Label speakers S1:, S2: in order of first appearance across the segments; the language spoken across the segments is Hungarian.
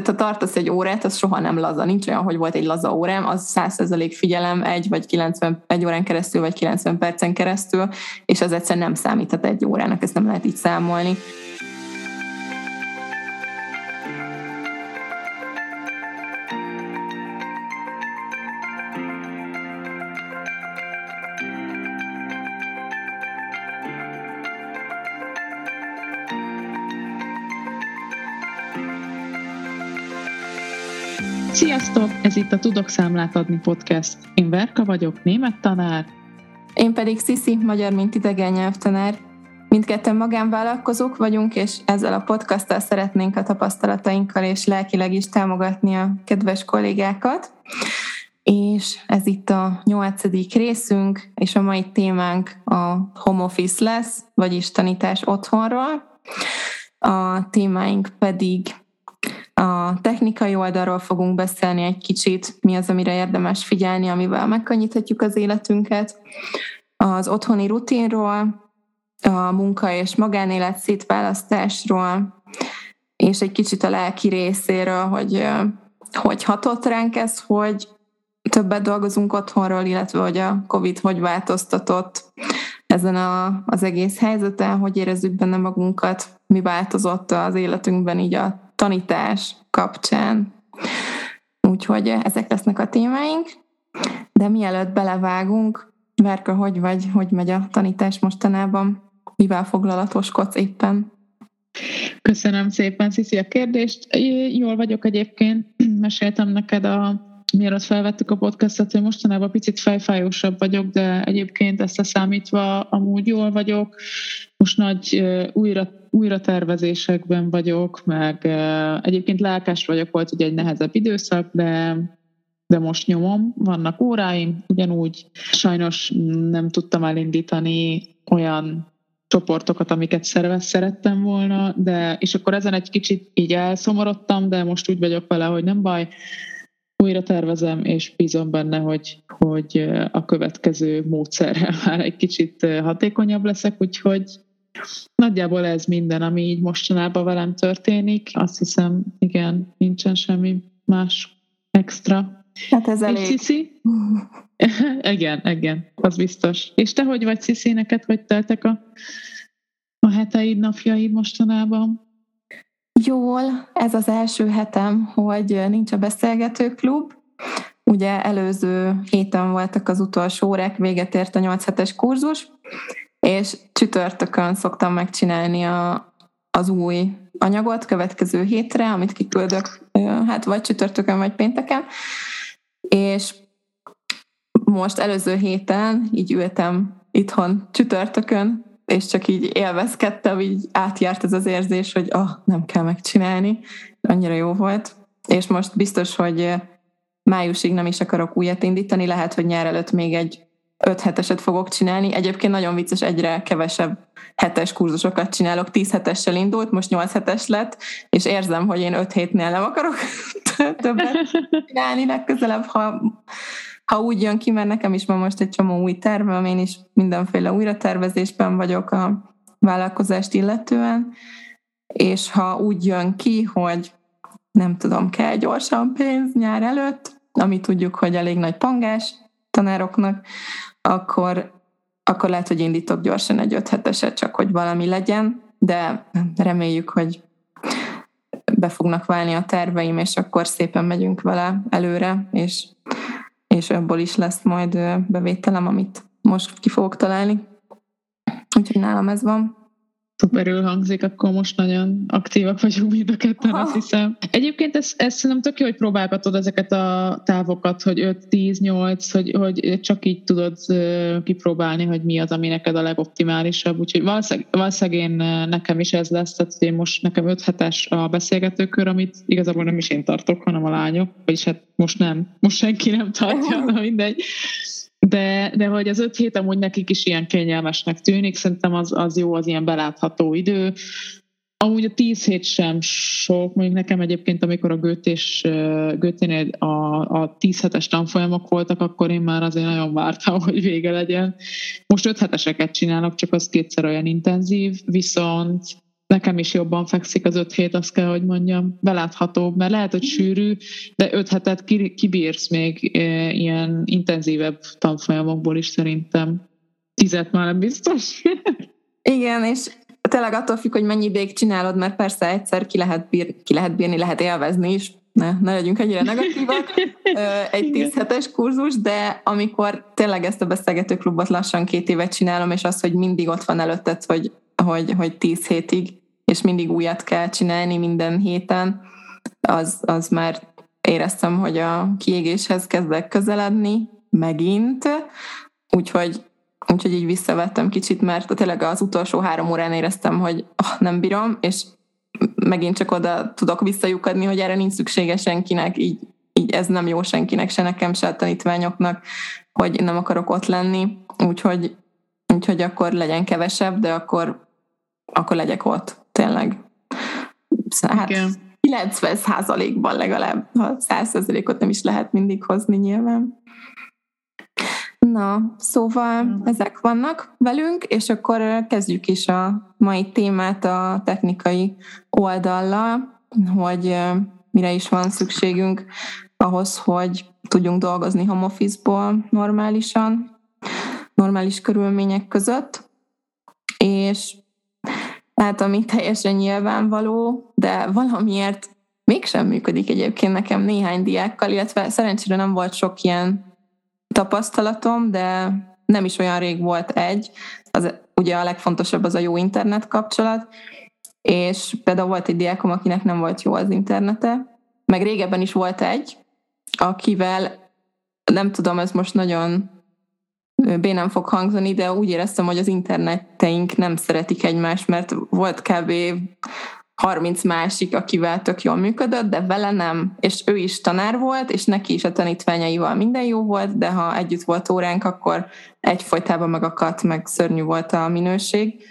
S1: tehát ha tartasz egy órát, az soha nem laza. Nincs olyan, hogy volt egy laza órám, az 100% figyelem egy vagy 90, egy órán keresztül, vagy 90 percen keresztül, és az egyszer nem számíthat egy órának, ezt nem lehet így számolni.
S2: Sziasztok! Ez itt a Tudok Számlát adni podcast. Én Verka vagyok, német tanár.
S1: Én pedig Sziszi, magyar mint idegen nyelvtanár. Mindketten magánvállalkozók vagyunk, és ezzel a podcasttal szeretnénk a tapasztalatainkkal és lelkileg is támogatni a kedves kollégákat. És ez itt a nyolcadik részünk, és a mai témánk a home office lesz, vagyis tanítás otthonról. A témáink pedig a technikai oldalról fogunk beszélni egy kicsit, mi az, amire érdemes figyelni, amivel megkönnyíthetjük az életünket, az otthoni rutinról, a munka és magánélet szétválasztásról, és egy kicsit a lelki részéről, hogy hogy hatott ránk ez, hogy többet dolgozunk otthonról, illetve hogy a COVID hogy változtatott ezen a, az egész helyzeten, hogy érezzük benne magunkat, mi változott az életünkben így a tanítás kapcsán. Úgyhogy ezek lesznek a témáink. De mielőtt belevágunk, Verka, hogy vagy, hogy megy a tanítás mostanában? Mivel foglalatoskodsz éppen?
S2: Köszönöm szépen, Sziszi, a kérdést. Jól vagyok egyébként. Meséltem neked a mielőtt felvettük a podcastot, hogy mostanában picit fejfájósabb vagyok, de egyébként ezt a számítva amúgy jól vagyok. Most nagy újra, újra tervezésekben vagyok, meg egyébként lelkes vagyok, volt ugye egy nehezebb időszak, de de most nyomom, vannak óráim, ugyanúgy sajnos nem tudtam elindítani olyan csoportokat, amiket szervez szerettem volna, de és akkor ezen egy kicsit így elszomorodtam, de most úgy vagyok vele, hogy nem baj, újra tervezem, és bízom benne, hogy, hogy a következő módszerrel már egy kicsit hatékonyabb leszek, úgyhogy nagyjából ez minden, ami így mostanában velem történik. Azt hiszem, igen, nincsen semmi más extra.
S1: Hát ez elég.
S2: És Cici? igen, igen, az biztos. És te hogy vagy, Cici, neked hogy teltek a, a heteid, napjaid mostanában?
S1: Jól, ez az első hetem, hogy nincs a beszélgető klub. Ugye előző héten voltak az utolsó órák, véget ért a 8 hetes kurzus, és csütörtökön szoktam megcsinálni a, az új anyagot következő hétre, amit kiküldök, hát vagy csütörtökön, vagy pénteken. És most előző héten így ültem itthon csütörtökön, és csak így élvezkedtem, így átjárt ez az érzés, hogy ah, nem kell megcsinálni. Annyira jó volt. És most biztos, hogy májusig nem is akarok újat indítani, lehet, hogy nyár előtt még egy öt heteset fogok csinálni. Egyébként nagyon vicces, egyre kevesebb hetes kurzusokat csinálok, tíz hetessel indult, most nyolc hetes lett, és érzem, hogy én öt hétnél nem akarok többet csinálni legközelebb, ha ha úgy jön ki, mert nekem is van most egy csomó új tervem, én is mindenféle újratervezésben vagyok a vállalkozást illetően, és ha úgy jön ki, hogy nem tudom, kell gyorsan pénz nyár előtt, ami tudjuk, hogy elég nagy pangás tanároknak, akkor, akkor lehet, hogy indítok gyorsan egy öt heteset, csak hogy valami legyen, de reméljük, hogy be fognak válni a terveim, és akkor szépen megyünk vele előre, és és abból is lesz majd bevételem, amit most ki fogok találni. Úgyhogy nálam ez van.
S2: Szuperül hangzik, akkor most nagyon aktívak vagyunk mind a ketten, ha. azt hiszem. Egyébként ezt, ezt szerintem tök jó, hogy próbálgatod ezeket a távokat, hogy 5, 10, 8, hogy, hogy csak így tudod kipróbálni, hogy mi az, ami neked a legoptimálisabb. Úgyhogy valószínűleg, valószínűleg én, nekem is ez lesz, tehát én most nekem 5 hetes a beszélgetőkör, amit igazából nem is én tartok, hanem a lányok, vagyis hát most nem, most senki nem tartja, mindegy de, de hogy az öt hét amúgy nekik is ilyen kényelmesnek tűnik, szerintem az, az jó, az ilyen belátható idő. Amúgy a tíz hét sem sok, mondjuk nekem egyébként, amikor a Götés, Göténél a, a tíz hetes tanfolyamok voltak, akkor én már azért nagyon vártam, hogy vége legyen. Most öt heteseket csinálok, csak az kétszer olyan intenzív, viszont nekem is jobban fekszik az öt hét, azt kell, hogy mondjam. Beláthatóbb, mert lehet, hogy sűrű, de öt hetet kibírsz még ilyen intenzívebb tanfolyamokból is szerintem. Tizet már nem biztos.
S1: Igen, és tényleg attól függ, hogy mennyi ideig csinálod, mert persze egyszer ki lehet, bír, ki lehet bírni, lehet élvezni is, ne, ne legyünk ennyire negatívak, egy 10 hetes kurzus, de amikor tényleg ezt a beszélgető klubot lassan két évet csinálom, és az, hogy mindig ott van előtted, hogy, hogy, hogy 10 hétig, és mindig újat kell csinálni minden héten, az, az már éreztem, hogy a kiégéshez kezdek közeledni, megint, úgyhogy Úgyhogy így visszavettem kicsit, mert tényleg az utolsó három órán éreztem, hogy oh, nem bírom, és megint csak oda tudok visszajukadni, hogy erre nincs szüksége senkinek, így, így ez nem jó senkinek, se nekem, se a tanítványoknak, hogy nem akarok ott lenni, úgyhogy, úgyhogy akkor legyen kevesebb, de akkor, akkor legyek ott, tényleg. Hát Igen. 90 százalékban legalább, ha 100 százalékot nem is lehet mindig hozni nyilván. Na, szóval ezek vannak velünk, és akkor kezdjük is a mai témát a technikai oldallal, hogy mire is van szükségünk ahhoz, hogy tudjunk dolgozni home office-ból normálisan, normális körülmények között, és hát ami teljesen nyilvánvaló, de valamiért mégsem működik egyébként nekem néhány diákkal, illetve szerencsére nem volt sok ilyen tapasztalatom, de nem is olyan rég volt egy. Az, ugye a legfontosabb az a jó internet kapcsolat, és például volt egy diákom, akinek nem volt jó az internete, meg régebben is volt egy, akivel nem tudom, ez most nagyon bénán fog hangzani, de úgy éreztem, hogy az interneteink nem szeretik egymást, mert volt kb. 30 másik, akivel tök jól működött, de vele nem. És ő is tanár volt, és neki is a tanítványaival minden jó volt, de ha együtt volt óránk, akkor egyfolytában megakadt, meg szörnyű volt a minőség.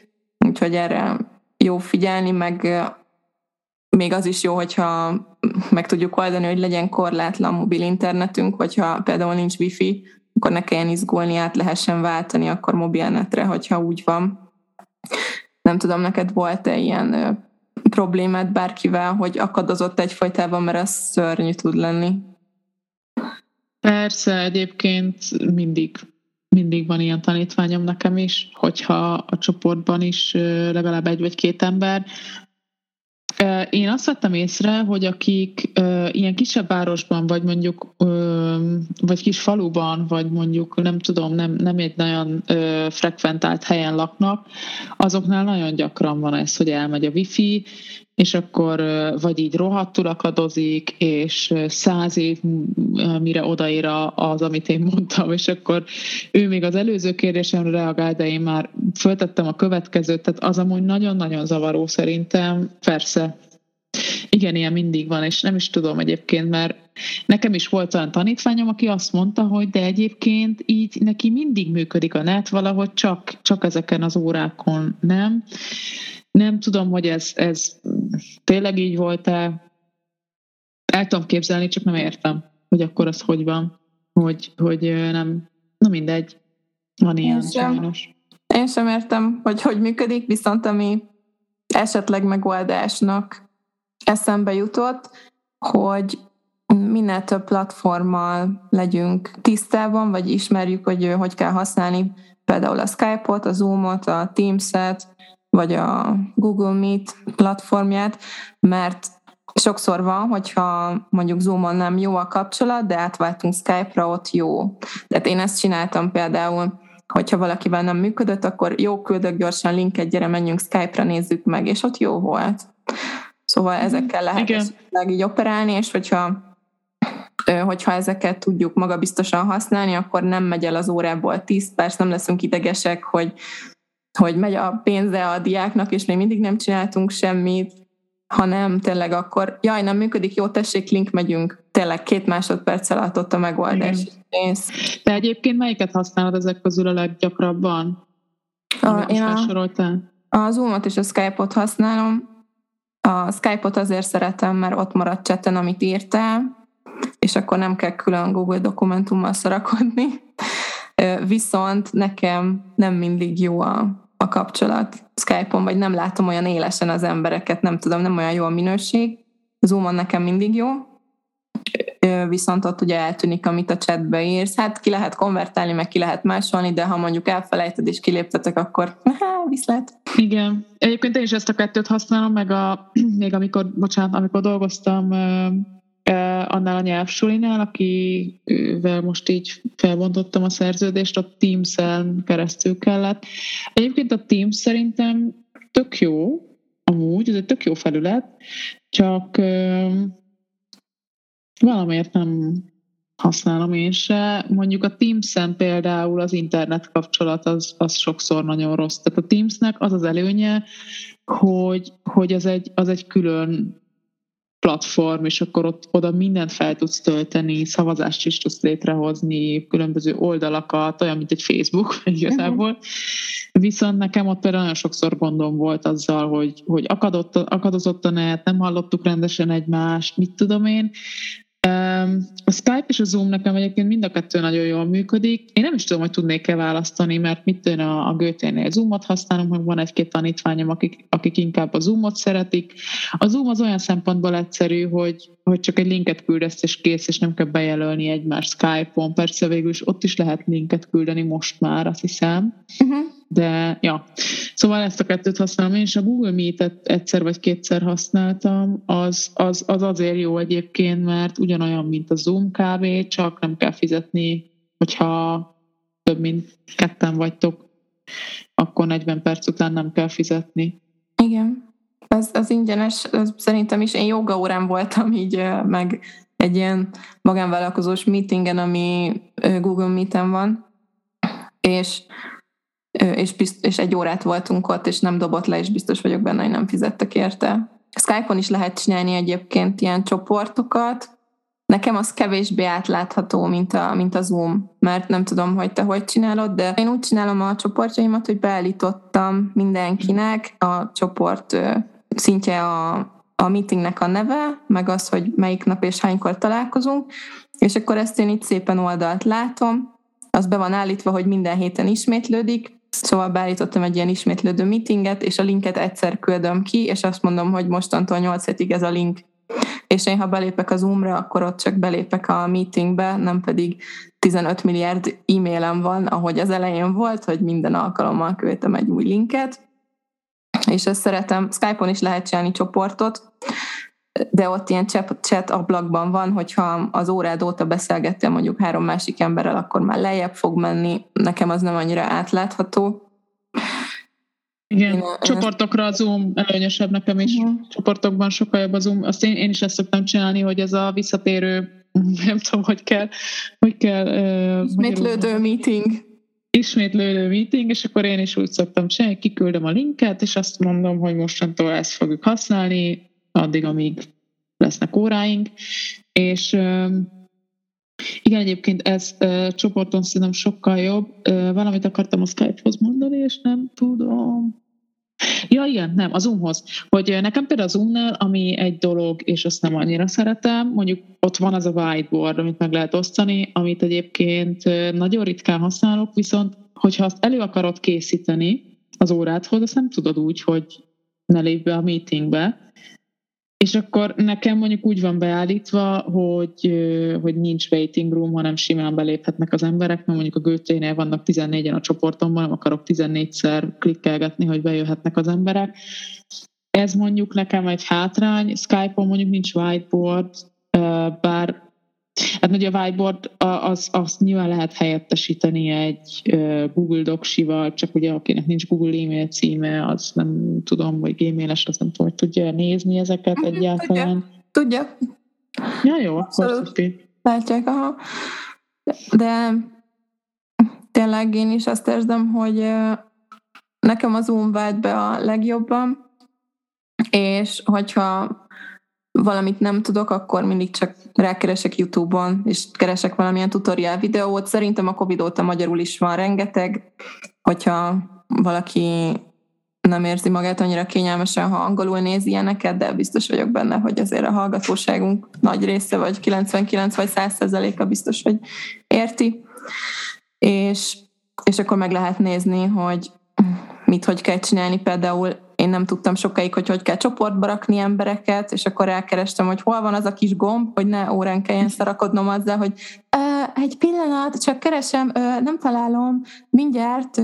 S1: Úgyhogy erre jó figyelni, meg még az is jó, hogyha meg tudjuk oldani, hogy legyen korlátlan mobil internetünk, hogyha például nincs wifi, akkor ne kelljen izgulni, át lehessen váltani akkor mobilnetre, hogyha úgy van. Nem tudom, neked volt-e ilyen problémát bárkivel, hogy akadozott egyfajtában, mert ez szörnyű tud lenni.
S2: Persze, egyébként mindig, mindig van ilyen tanítványom nekem is, hogyha a csoportban is legalább egy vagy két ember, én azt vettem észre, hogy akik ilyen kisebb városban, vagy mondjuk, vagy kis faluban, vagy mondjuk nem tudom, nem, nem egy nagyon frekventált helyen laknak, azoknál nagyon gyakran van ez, hogy elmegy a wifi, és akkor vagy így rohadtul akadozik, és száz év mire odaér az, amit én mondtam, és akkor ő még az előző kérdésemre reagál, de én már föltettem a következőt, tehát az amúgy nagyon-nagyon zavaró szerintem, persze. Igen, ilyen mindig van, és nem is tudom egyébként, mert nekem is volt olyan tanítványom, aki azt mondta, hogy de egyébként így neki mindig működik a net, valahogy csak, csak ezeken az órákon nem. Nem tudom, hogy ez, ez tényleg így volt-e. El tudom képzelni, csak nem értem, hogy akkor az hogy van. Hogy, hogy nem, na mindegy, van ilyen én sem, sajnos.
S1: Én sem értem, hogy hogy működik, viszont ami esetleg megoldásnak eszembe jutott, hogy minél több platformmal legyünk tisztában, vagy ismerjük, hogy hogy kell használni például a Skype-ot, a Zoom-ot, a Teams-et, vagy a Google Meet platformját, mert sokszor van, hogyha mondjuk Zoom-on nem jó a kapcsolat, de átváltunk Skype-ra, ott jó. Tehát én ezt csináltam például, hogyha valakivel nem működött, akkor jó, küldök gyorsan linket, gyere, menjünk Skype-ra, nézzük meg, és ott jó volt. Szóval mhm. ezekkel lehet esetleg így operálni, és hogyha hogyha ezeket tudjuk magabiztosan használni, akkor nem megy el az órából 10 perc, nem leszünk idegesek, hogy hogy megy a pénze a diáknak, és még mindig nem csináltunk semmit, hanem tényleg akkor, jaj, nem működik, jó, tessék, link, megyünk. Tényleg két másodperc alatt ott a megoldás.
S2: Pénz. De egyébként melyiket használod ezek közül a leggyakrabban?
S1: A, én a, a Zoom-ot és a Skype-ot használom. A Skype-ot azért szeretem, mert ott maradt chatten, amit írtál, és akkor nem kell külön Google dokumentummal szarakodni. Viszont nekem nem mindig jó a kapcsolat Skype-on, vagy nem látom olyan élesen az embereket, nem tudom, nem olyan jó a minőség. Zoom-on nekem mindig jó, viszont ott ugye eltűnik, amit a chatbe írsz. Hát ki lehet konvertálni, meg ki lehet másolni, de ha mondjuk elfelejted és kiléptetek, akkor há, viszlát.
S2: Igen. Egyébként én is ezt a kettőt használom, meg a, még amikor, bocsánat, amikor dolgoztam annál a nyelvsulinál, akivel most így felbontottam a szerződést, a Teams-en keresztül kellett. Egyébként a Teams szerintem tök jó, amúgy, ez egy tök jó felület, csak valamiért nem használom én se. Mondjuk a Teams-en például az internet kapcsolat az, az sokszor nagyon rossz. Tehát a Teamsnek az az előnye, hogy, hogy az, egy, az egy külön platform, és akkor ott oda mindent fel tudsz tölteni, szavazást is tudsz létrehozni, különböző oldalakat, olyan, mint egy Facebook igazából. Uh-huh. Viszont nekem ott például nagyon sokszor gondom volt azzal, hogy, hogy akadott, akadozott a net, nem hallottuk rendesen egymást, mit tudom én, a Skype és a Zoom nekem egyébként mind a kettő nagyon jól működik. Én nem is tudom, hogy tudnék-e választani, mert mit tűn a, a Goethe-nél Zoomot használom, hogy van egy-két tanítványom, akik, akik inkább a Zoomot szeretik. A Zoom az olyan szempontból egyszerű, hogy, hogy csak egy linket küldesz és kész, és nem kell bejelölni egymást Skype-on. Persze végül is ott is lehet linket küldeni most már, azt hiszem. Uh-huh. De, ja. Szóval ezt a kettőt használom. Én is a Google Meet-et egyszer vagy kétszer használtam. Az, az, az azért jó egyébként, mert ugyanolyan, mint a Zoom kávé, csak nem kell fizetni, hogyha több mint ketten vagytok, akkor 40 perc után nem kell fizetni.
S1: Igen. Az, az ingyenes, az szerintem is én joga órán voltam így, meg egy ilyen magánvállalkozós meetingen, ami Google Meet-en van, és és, bizt, és egy órát voltunk ott, és nem dobott le, és biztos vagyok benne, hogy nem fizettek érte. Skype-on is lehet csinálni egyébként ilyen csoportokat. Nekem az kevésbé átlátható, mint a, mint a Zoom, mert nem tudom, hogy te hogy csinálod, de én úgy csinálom a csoportjaimat, hogy beállítottam mindenkinek a csoport szintje a, a meetingnek a neve, meg az, hogy melyik nap és hánykor találkozunk, és akkor ezt én itt szépen oldalt látom, az be van állítva, hogy minden héten ismétlődik, Szóval beállítottam egy ilyen ismétlődő meetinget, és a linket egyszer küldöm ki, és azt mondom, hogy mostantól 8 hétig ez a link. És én, ha belépek az Zoom-ra, akkor ott csak belépek a meetingbe, nem pedig 15 milliárd e-mailem van, ahogy az elején volt, hogy minden alkalommal küldtem egy új linket. És ezt szeretem. Skype-on is lehet csinálni csoportot, de ott ilyen chat, ablakban van, hogyha az órád óta beszélgettél mondjuk három másik emberrel, akkor már lejjebb fog menni. Nekem az nem annyira átlátható.
S2: Igen, én, csoportokra a Zoom előnyösebb nekem is. Uh-huh. Csoportokban sokkal jobb a Zoom. Azt én, én is ezt szoktam csinálni, hogy ez a visszatérő, nem tudom, hogy kell, hogy kell.
S1: Uh, Ismétlődő meeting.
S2: Ismétlődő meeting, és akkor én is úgy szoktam csinálni, kiküldöm a linket, és azt mondom, hogy mostantól ezt fogjuk használni, addig, amíg lesznek óráink, és igen, egyébként ez uh, csoporton szerintem sokkal jobb. Uh, valamit akartam a Skype-hoz mondani, és nem tudom. Ja, igen, nem, a Zoomhoz. Hogy nekem például a Zoomnál, ami egy dolog, és azt nem annyira szeretem, mondjuk ott van az a whiteboard, amit meg lehet osztani, amit egyébként nagyon ritkán használok, viszont hogyha azt elő akarod készíteni az órádhoz, azt nem tudod úgy, hogy ne lépj be a meetingbe, és akkor nekem mondjuk úgy van beállítva, hogy, hogy nincs waiting room, hanem simán beléphetnek az emberek, mert mondjuk a Göténél vannak 14-en a csoportomban, nem akarok 14-szer klikkelgetni, hogy bejöhetnek az emberek. Ez mondjuk nekem egy hátrány, Skype-on mondjuk nincs whiteboard, bár Hát ugye a whiteboard az, azt nyilván lehet helyettesíteni egy Google Docs-ival, csak ugye akinek nincs Google e-mail címe, az nem tudom, vagy gmail-es, az nem tudom, hogy tudja nézni ezeket mhm, egyáltalán.
S1: Tudja. tudja.
S2: Ja, jó, akkor
S1: Látják, aha. De tényleg én is azt érzem, hogy nekem az Zoom vált be a legjobban, és hogyha valamit nem tudok, akkor mindig csak rákeresek YouTube-on, és keresek valamilyen tutorial videót. Szerintem a Covid óta magyarul is van rengeteg, hogyha valaki nem érzi magát annyira kényelmesen, ha angolul néz ilyeneket, de biztos vagyok benne, hogy azért a hallgatóságunk nagy része, vagy 99 vagy 100 a biztos, hogy érti. És, és akkor meg lehet nézni, hogy mit hogy kell csinálni. Például én nem tudtam sokáig, hogy hogy kell csoportba rakni embereket, és akkor elkerestem, hogy hol van az a kis gomb, hogy ne órán kelljen szarakodnom azzal, hogy egy pillanat, csak keresem, nem találom, mindjárt,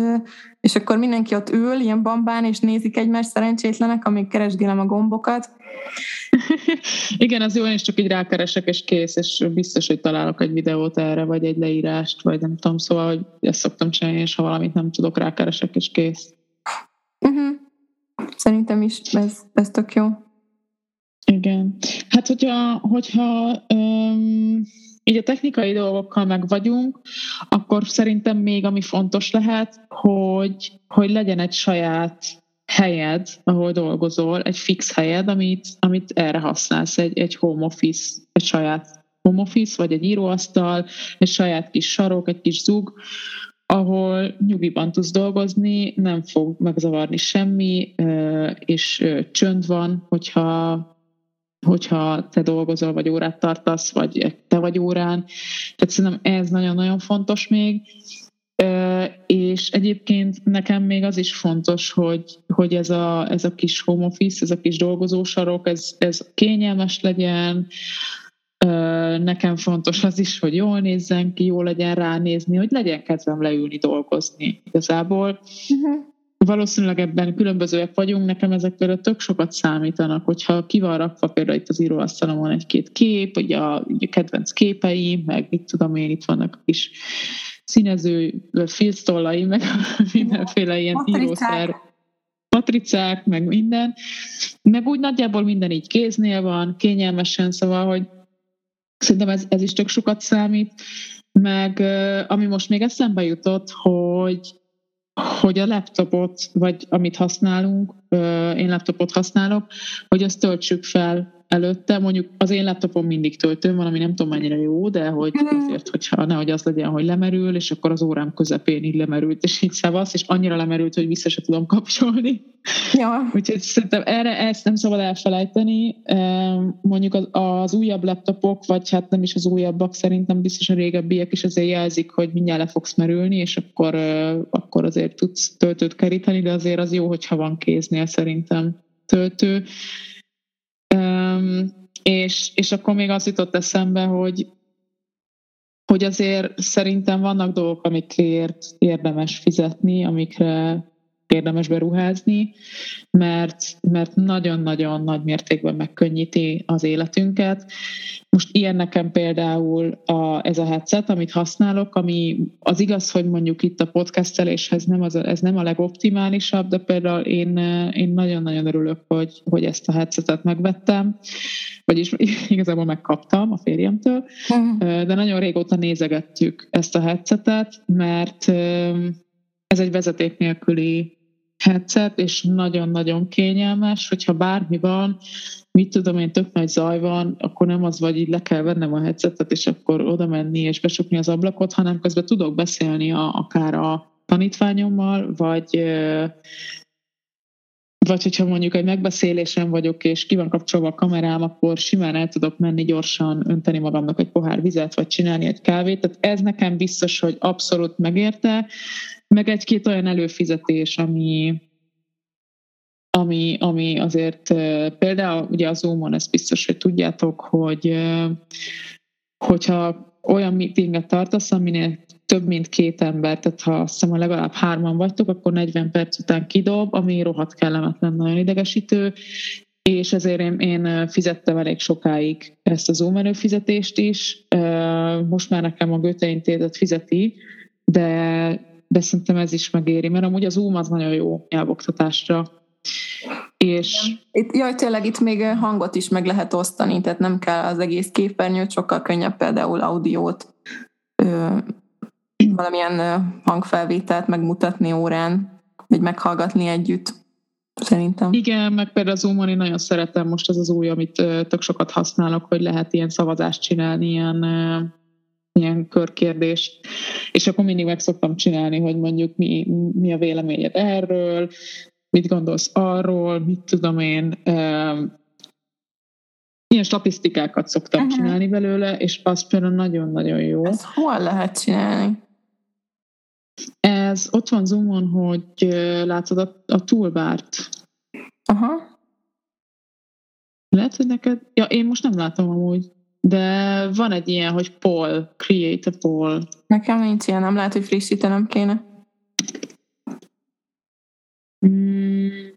S1: és akkor mindenki ott ül, ilyen bambán, és nézik egymást szerencsétlenek, amíg keresgélem a gombokat.
S2: Igen, az jó, én is csak így rákeresek, és kész, és biztos, hogy találok egy videót erre, vagy egy leírást, vagy nem tudom, szóval, hogy ezt szoktam csinálni, és ha valamit nem tudok, rákeresek, és kész.
S1: Szerintem is ez, ez tök jó.
S2: Igen. Hát, hogyha, hogyha um, így a technikai dolgokkal meg vagyunk, akkor szerintem még ami fontos lehet, hogy, hogy legyen egy saját helyed, ahol dolgozol, egy fix helyed, amit, amit erre használsz, egy, egy home office, egy saját home office, vagy egy íróasztal, egy saját kis sarok, egy kis zug, ahol nyugiban tudsz dolgozni, nem fog megzavarni semmi, és csönd van, hogyha hogyha te dolgozol, vagy órát tartasz, vagy te vagy órán. Tehát szerintem ez nagyon-nagyon fontos még. És egyébként nekem még az is fontos, hogy, hogy ez, a, ez a kis home office, ez a kis dolgozósarok, ez, ez kényelmes legyen, nekem fontos az is, hogy jól nézzen ki, jól legyen ránézni, hogy legyen kedvem leülni, dolgozni igazából. Uh-huh. Valószínűleg ebben különbözőek vagyunk, nekem ezek például tök sokat számítanak, hogyha ki van rakva például itt az íróasztalomon egy-két kép, vagy a, a kedvenc képeim, meg mit tudom én, itt vannak a kis színező filctollai, meg mindenféle ilyen írószer matricák, meg minden, meg úgy nagyjából minden így kéznél van, kényelmesen, szóval, hogy Szerintem ez, ez is tök sokat számít, meg ami most még eszembe jutott, hogy hogy a laptopot, vagy amit használunk, én laptopot használok, hogy azt töltsük fel előtte, mondjuk az én laptopom mindig töltőm van, ami nem tudom mennyire jó, de hogy mhm. azért, hogyha nehogy az legyen, hogy lemerül, és akkor az órám közepén így lemerült, és így szavasz, és annyira lemerült, hogy vissza se tudom kapcsolni. Ja. Úgyhogy szerintem erre ezt nem szabad elfelejteni. Mondjuk az, az újabb laptopok, vagy hát nem is az újabbak, szerintem biztos a régebbiek is azért jelzik, hogy mindjárt le fogsz merülni, és akkor, akkor azért tudsz töltőt keríteni, de azért az jó, hogyha van kéznél szerintem töltő. És, és akkor még az jutott eszembe, hogy, hogy azért szerintem vannak dolgok, amikért érdemes fizetni, amikre érdemes beruházni, mert, mert nagyon-nagyon nagy mértékben megkönnyíti az életünket. Most ilyen nekem például a, ez a headset, amit használok, ami az igaz, hogy mondjuk itt a podcasteléshez nem az, ez nem a legoptimálisabb, de például én, én nagyon-nagyon örülök, hogy, hogy ezt a headsetet megvettem, vagyis igazából megkaptam a férjemtől, mhm. de nagyon régóta nézegettük ezt a headsetet, mert ez egy vezeték nélküli headset, és nagyon-nagyon kényelmes, hogyha bármi van, mit tudom én, tök nagy zaj van, akkor nem az vagy, így le kell vennem a headsetet, és akkor oda menni és becsukni az ablakot, hanem közben tudok beszélni a, akár a tanítványommal, vagy vagy hogyha mondjuk egy megbeszélésen vagyok, és ki van kapcsolva a kamerám, akkor simán el tudok menni gyorsan, önteni magamnak egy pohár vizet, vagy csinálni egy kávét. Tehát ez nekem biztos, hogy abszolút megérte, meg egy-két olyan előfizetés, ami, ami, ami azért például ugye a Zoom-on ezt biztos, hogy tudjátok, hogy hogyha olyan meetinget tartasz, aminél több mint két ember, tehát ha azt hiszem, legalább hárman vagytok, akkor 40 perc után kidob, ami rohadt kellemetlen, nagyon idegesítő, és ezért én, én fizettem elég sokáig ezt a Zoom előfizetést is. Most már nekem a Goethe Intézet fizeti, de, de szerintem ez is megéri, mert amúgy az Zoom az nagyon jó nyelvoktatásra. És...
S1: Itt, jaj, tényleg itt még hangot is meg lehet osztani, tehát nem kell az egész képernyőt, sokkal könnyebb például audiót, valamilyen hangfelvételt megmutatni órán, vagy meghallgatni együtt. Szerintem.
S2: Igen, meg például a Zoom-on én nagyon szeretem most ez az új, amit tök sokat használok, hogy lehet ilyen szavazást csinálni, ilyen ilyen körkérdést, és akkor mindig meg szoktam csinálni, hogy mondjuk mi, mi a véleményed erről, mit gondolsz arról, mit tudom én, ilyen statisztikákat szoktam uh-huh. csinálni belőle, és az például nagyon-nagyon jó.
S1: Ezt hol lehet csinálni?
S2: Ez ott van Zoomon, hogy látod a, a toolbart.
S1: Aha.
S2: Lehet, hogy neked... Ja, én most nem látom amúgy. De van egy ilyen, hogy poll, create a poll.
S1: Nekem nincs ilyen, nem lehet, hogy frissítenem kéne.
S2: Mm.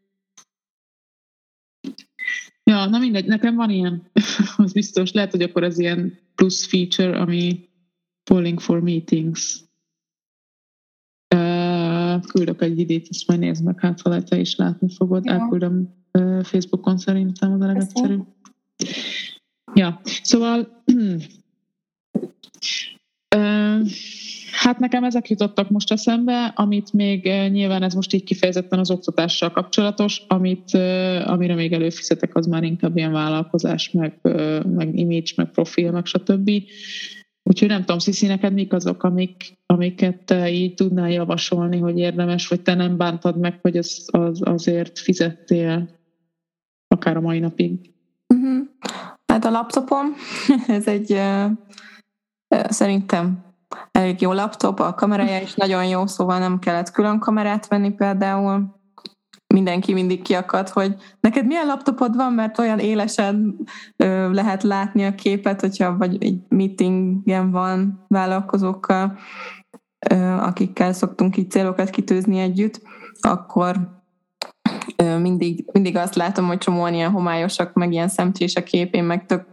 S2: Ja, na mindegy, nekem van ilyen, az biztos. Lehet, hogy akkor ez ilyen plusz feature, ami polling for meetings. Uh, küldök egy idét, ezt majd nézd meg, hát ha te is látni fogod. Ja. Elküldöm Facebookon szerintem, az a legegyszerűbb. Ja, szóval Hát nekem ezek jutottak most eszembe, amit még nyilván ez most így kifejezetten az oktatással kapcsolatos, amit, amire még előfizetek, az már inkább ilyen vállalkozás, meg, meg image, meg profil, meg stb. Úgyhogy nem tudom, Sziszi, neked mik azok, amik, amiket így tudnál javasolni, hogy érdemes, vagy te nem bántad meg, hogy az, az, azért fizettél akár a mai napig?
S1: Uh-huh. Hát a laptopom, ez egy szerintem elég jó laptop, a kamerája is nagyon jó, szóval nem kellett külön kamerát venni például. Mindenki mindig kiakad, hogy neked milyen laptopod van, mert olyan élesen ö, lehet látni a képet, hogyha vagy egy meetingen van vállalkozókkal, ö, akikkel szoktunk így célokat kitűzni együtt, akkor ö, mindig, mindig azt látom, hogy csomóan ilyen homályosak, meg ilyen szemcsés a kép, én meg tök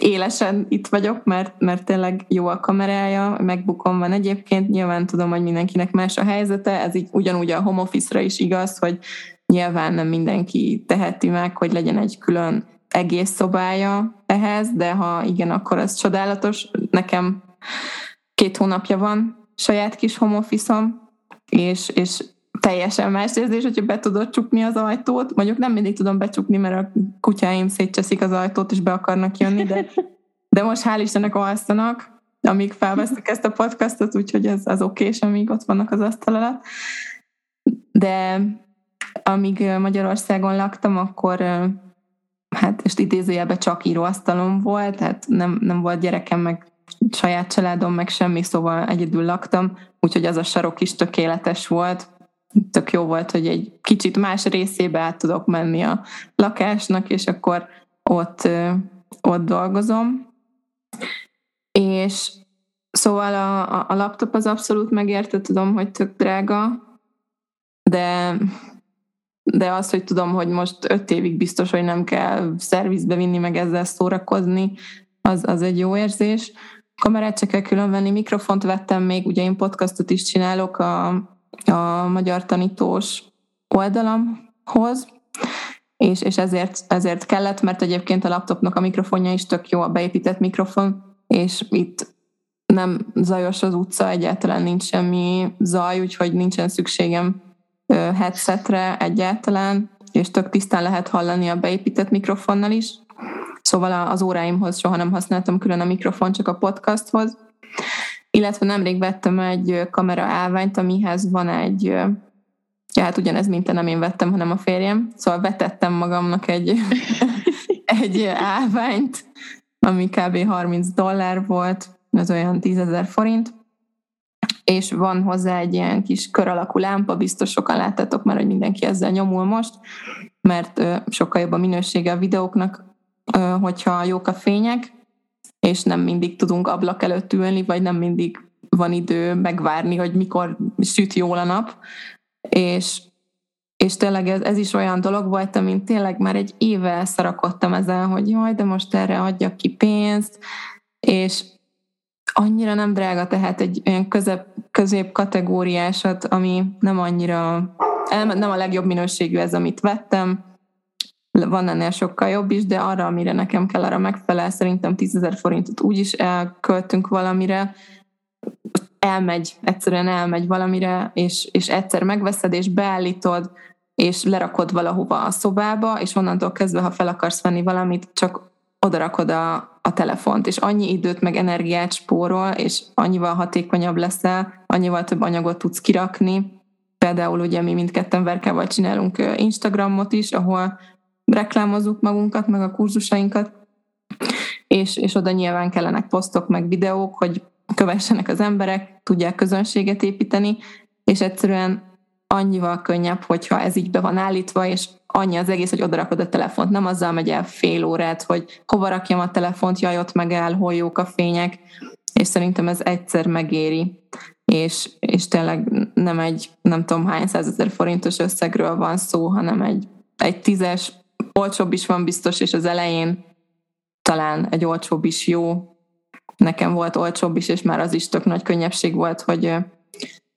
S1: élesen itt vagyok, mert, mert tényleg jó a kamerája, megbukom van egyébként, nyilván tudom, hogy mindenkinek más a helyzete, ez így ugyanúgy a home office-ra is igaz, hogy nyilván nem mindenki teheti meg, hogy legyen egy külön egész szobája ehhez, de ha igen, akkor ez csodálatos. Nekem két hónapja van saját kis home office-om, és, és teljesen más érzés, hogyha be tudod csukni az ajtót. Mondjuk nem mindig tudom becsukni, mert a kutyáim szétcseszik az ajtót, és be akarnak jönni, de, de most hál' Istennek alszanak, amíg felvesznek ezt a podcastot, úgyhogy ez az oké, és amíg ott vannak az asztal alatt. De amíg Magyarországon laktam, akkor hát, és idézőjelben csak íróasztalom volt, tehát nem, nem volt gyerekem, meg saját családom, meg semmi, szóval egyedül laktam, úgyhogy az a sarok is tökéletes volt, tök jó volt, hogy egy kicsit más részébe át tudok menni a lakásnak, és akkor ott, ott dolgozom. És szóval a, a laptop az abszolút megérte, tudom, hogy tök drága, de, de az, hogy tudom, hogy most öt évig biztos, hogy nem kell szervizbe vinni, meg ezzel szórakozni, az, az egy jó érzés. Kamerát se kell külön venni, mikrofont vettem még, ugye én podcastot is csinálok a a magyar tanítós oldalamhoz, és, és ezért, ezért kellett, mert egyébként a laptopnak a mikrofonja is tök jó, a beépített mikrofon, és itt nem zajos az utca, egyáltalán nincs semmi zaj, úgyhogy nincsen szükségem headsetre egyáltalán, és tök tisztán lehet hallani a beépített mikrofonnal is. Szóval az óráimhoz soha nem használtam külön a mikrofon, csak a podcasthoz illetve nemrég vettem egy kamera állványt, amihez van egy, ja hát ugyanez, mint nem én vettem, hanem a férjem, szóval vetettem magamnak egy, egy állványt, ami kb. 30 dollár volt, ez olyan 10 ezer forint, és van hozzá egy ilyen kis kör alakú lámpa, biztos sokan láttatok már, hogy mindenki ezzel nyomul most, mert sokkal jobb a minősége a videóknak, hogyha jók a fények, és nem mindig tudunk ablak előtt ülni, vagy nem mindig van idő megvárni, hogy mikor süt jól a nap. És, és tényleg ez, ez is olyan dolog volt, amin tényleg már egy éve szarakodtam ezen, hogy jaj, de most erre adjak ki pénzt, és annyira nem drága, tehát egy olyan közep, közép kategóriásat, ami nem annyira, nem a legjobb minőségű ez, amit vettem, van ennél sokkal jobb is, de arra, amire nekem kell, arra megfelel, szerintem 10 ezer forintot úgyis elköltünk valamire, elmegy, egyszerűen elmegy valamire, és, és egyszer megveszed, és beállítod, és lerakod valahova a szobába, és onnantól kezdve, ha fel akarsz venni valamit, csak odarakod a, a telefont, és annyi időt meg energiát spórol, és annyival hatékonyabb leszel, annyival több anyagot tudsz kirakni. Például ugye mi mindketten Verkával csinálunk Instagramot is, ahol reklámozzuk magunkat, meg a kurzusainkat, és, és oda nyilván kellenek posztok, meg videók, hogy kövessenek az emberek, tudják közönséget építeni, és egyszerűen annyival könnyebb, hogyha ez így be van állítva, és annyi az egész, hogy odarakod a telefont. Nem azzal megy el fél órát, hogy hova rakjam a telefont, jaj, ott meg el, hol jók a fények, és szerintem ez egyszer megéri. És, és tényleg nem egy nem tudom hány százezer forintos összegről van szó, hanem egy, egy tízes, olcsóbb is van biztos, és az elején talán egy olcsóbb is jó. Nekem volt olcsóbb is, és már az is tök nagy könnyebbség volt, hogy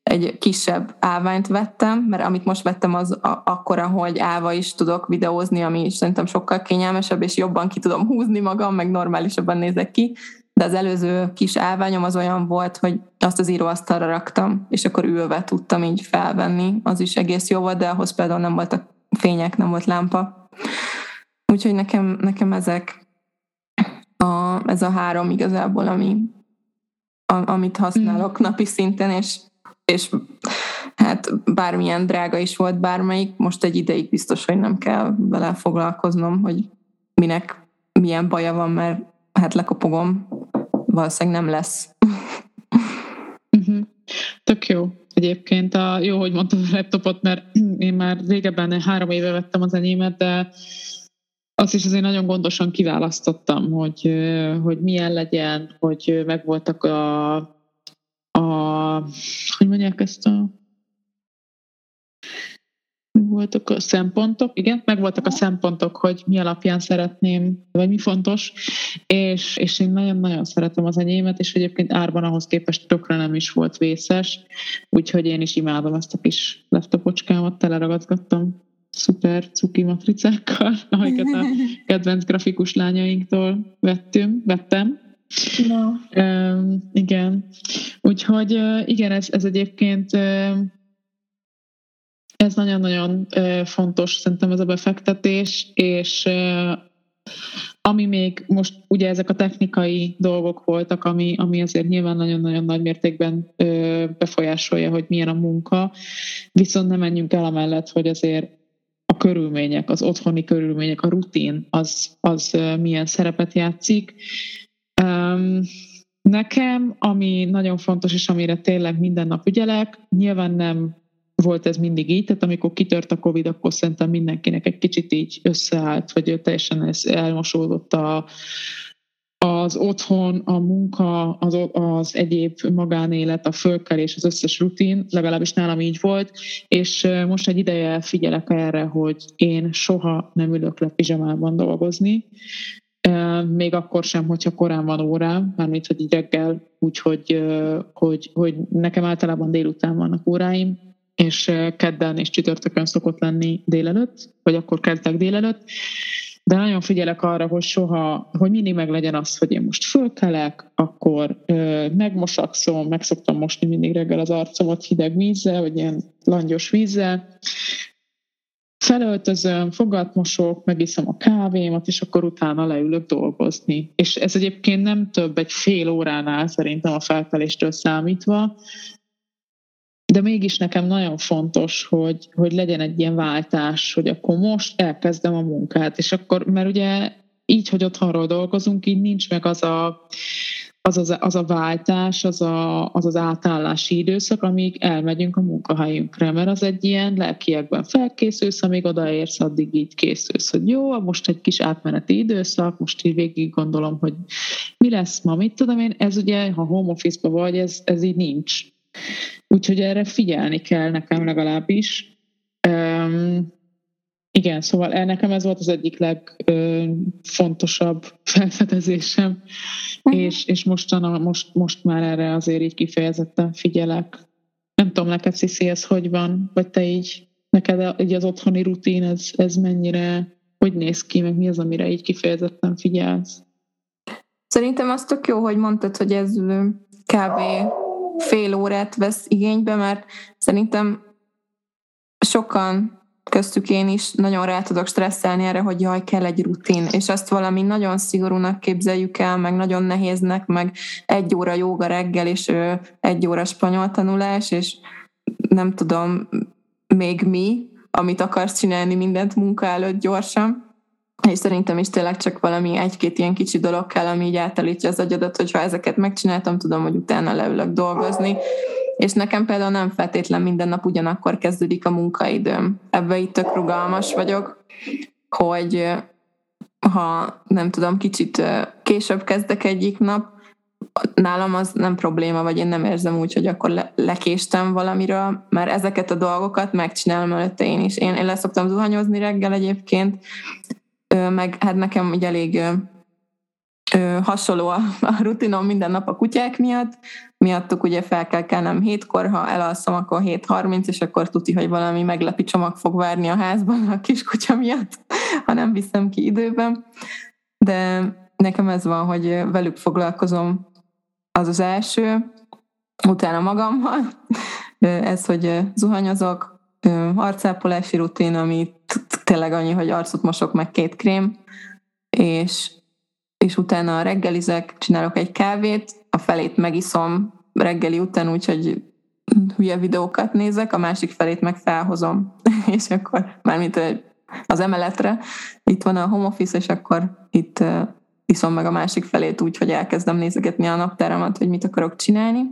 S1: egy kisebb állványt vettem, mert amit most vettem az a, akkora, hogy állva is tudok videózni, ami is szerintem sokkal kényelmesebb, és jobban ki tudom húzni magam, meg normálisabban nézek ki, de az előző kis állványom az olyan volt, hogy azt az íróasztalra raktam, és akkor ülve tudtam így felvenni, az is egész jó volt, de ahhoz például nem voltak fények, nem volt lámpa. Úgyhogy nekem, nekem ezek a, ez a három igazából, ami, a, amit használok mm. napi szinten, és és hát bármilyen drága is volt bármelyik, most egy ideig biztos, hogy nem kell vele foglalkoznom, hogy minek milyen baja van, mert hát lekopogom, valószínűleg nem lesz.
S2: Uh-huh. Tök jó. Egyébként a, jó, hogy mondtad a laptopot, mert én már régebben három éve vettem az enyémet, de azt is azért nagyon gondosan kiválasztottam, hogy, hogy milyen legyen, hogy megvoltak a a, hogy mondják ezt a voltak a szempontok, igen, meg voltak a szempontok, hogy mi alapján szeretném, vagy mi fontos, és, és én nagyon-nagyon szeretem az enyémet, és egyébként árban ahhoz képest tökre nem is volt vészes, úgyhogy én is imádom ezt a kis laptopocskámat, teleragazgattam szuper cuki matricákkal, amiket a kedvenc grafikus lányainktól vettünk, vettem, No. Uh, igen. Úgyhogy uh, igen, ez, ez egyébként uh, ez nagyon-nagyon uh, fontos, szerintem ez a befektetés, és uh, ami még most ugye ezek a technikai dolgok voltak, ami, ami azért nyilván nagyon-nagyon nagy mértékben ö, befolyásolja, hogy milyen a munka, viszont nem menjünk el amellett, hogy azért a körülmények, az otthoni körülmények, a rutin, az, az milyen szerepet játszik, nekem, ami nagyon fontos, és amire tényleg minden nap ügyelek, nyilván nem volt ez mindig így, tehát amikor kitört a Covid, akkor szerintem mindenkinek egy kicsit így összeállt, vagy teljesen ez elmosódott a, az otthon, a munka, az, az egyéb magánélet, a fölkelés, az összes rutin, legalábbis nálam így volt, és most egy ideje figyelek erre, hogy én soha nem ülök le pizsamában dolgozni, még akkor sem, hogyha korán van órám, mármint, hogy így reggel, úgyhogy hogy, hogy nekem általában délután vannak óráim, és kedden és csütörtökön szokott lenni délelőtt, vagy akkor kezdek délelőtt, de nagyon figyelek arra, hogy soha, hogy mindig meg legyen az, hogy én most fölkelek, akkor ö, megmosakszom, meg szoktam mosni mindig reggel az arcomat hideg vízzel, vagy ilyen langyos vízzel, felöltözöm, fogatmosok, megiszom a kávémat, és akkor utána leülök dolgozni. És ez egyébként nem több egy fél óránál szerintem a felkeléstől számítva, de mégis nekem nagyon fontos, hogy, hogy legyen egy ilyen váltás, hogy akkor most elkezdem a munkát, és akkor, mert ugye így, hogy otthonról dolgozunk, így nincs meg az a az, az, az a váltás, az, a, az az átállási időszak, amíg elmegyünk a munkahelyünkre, mert az egy ilyen lelkiekben felkészülsz, amíg odaérsz, addig így készülsz, hogy jó, most egy kis átmeneti időszak, most így végig gondolom, hogy mi lesz ma, mit tudom én, ez ugye, ha home office vagy, ez, ez így nincs. Úgyhogy erre figyelni kell nekem legalábbis. Um, igen, szóval el nekem ez volt az egyik legfontosabb felfedezésem, uh-huh. és, és mostan, most, most már erre azért így kifejezetten figyelek. Nem tudom, neked Sziszi, ez hogy van? Vagy te így, neked így az otthoni rutin, ez, ez mennyire, hogy néz ki, meg mi az, amire így kifejezetten figyelsz?
S1: Szerintem az tök jó, hogy mondtad, hogy ez kb. Fél órát vesz igénybe, mert szerintem sokan köztük én is nagyon rá tudok stresszelni erre, hogy jaj, kell egy rutin, és azt valami nagyon szigorúnak képzeljük el, meg nagyon nehéznek, meg egy óra jóga reggel, és egy óra spanyol tanulás, és nem tudom még mi, amit akarsz csinálni mindent munka előtt gyorsan. És szerintem is tényleg csak valami egy-két ilyen kicsi dolog kell, ami így átállítja az agyadat, hogy ha ezeket megcsináltam, tudom, hogy utána leülök dolgozni, és nekem például nem feltétlen minden nap ugyanakkor kezdődik a munkaidőm. Ebbe itt tök rugalmas vagyok, hogy ha nem tudom, kicsit később kezdek egyik nap, nálam az nem probléma, vagy én nem érzem úgy, hogy akkor le, lekéstem valamiről, mert ezeket a dolgokat megcsinálom előtte én is. Én, én leszoktam zuhanyozni reggel egyébként, meg hát nekem ugye elég hasonló a, a rutinom minden nap a kutyák miatt. Miattuk ugye fel kell kelnem hétkor, ha elalszom, akkor 7.30, és akkor tuti, hogy valami meglepi csomag fog várni a házban a kiskutya miatt, ha nem viszem ki időben. De nekem ez van, hogy velük foglalkozom, az az első, utána magammal. Ez, hogy zuhanyozok, arcápolási rutin, ami tényleg annyi, hogy arcot mosok meg két krém, és és utána reggelizek, csinálok egy kávét, a felét megiszom reggeli után, úgyhogy hülye videókat nézek, a másik felét meg felhozom, és akkor mármint az emeletre, itt van a home office, és akkor itt iszom meg a másik felét úgy, hogy elkezdem nézegetni a naptáramat, hogy mit akarok csinálni.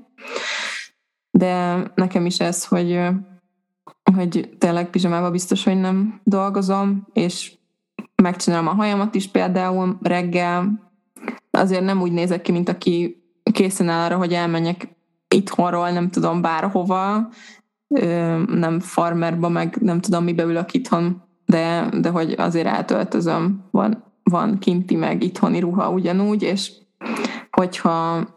S1: De nekem is ez, hogy, hogy tényleg pizsamába biztos, hogy nem dolgozom, és megcsinálom a hajamat is például reggel, azért nem úgy nézek ki, mint aki készen áll arra, hogy elmenjek itthonról, nem tudom, bárhova, nem farmerba, meg nem tudom, mibe ülök itthon, de, de hogy azért eltöltözöm, van, van kinti, meg itthoni ruha ugyanúgy, és hogyha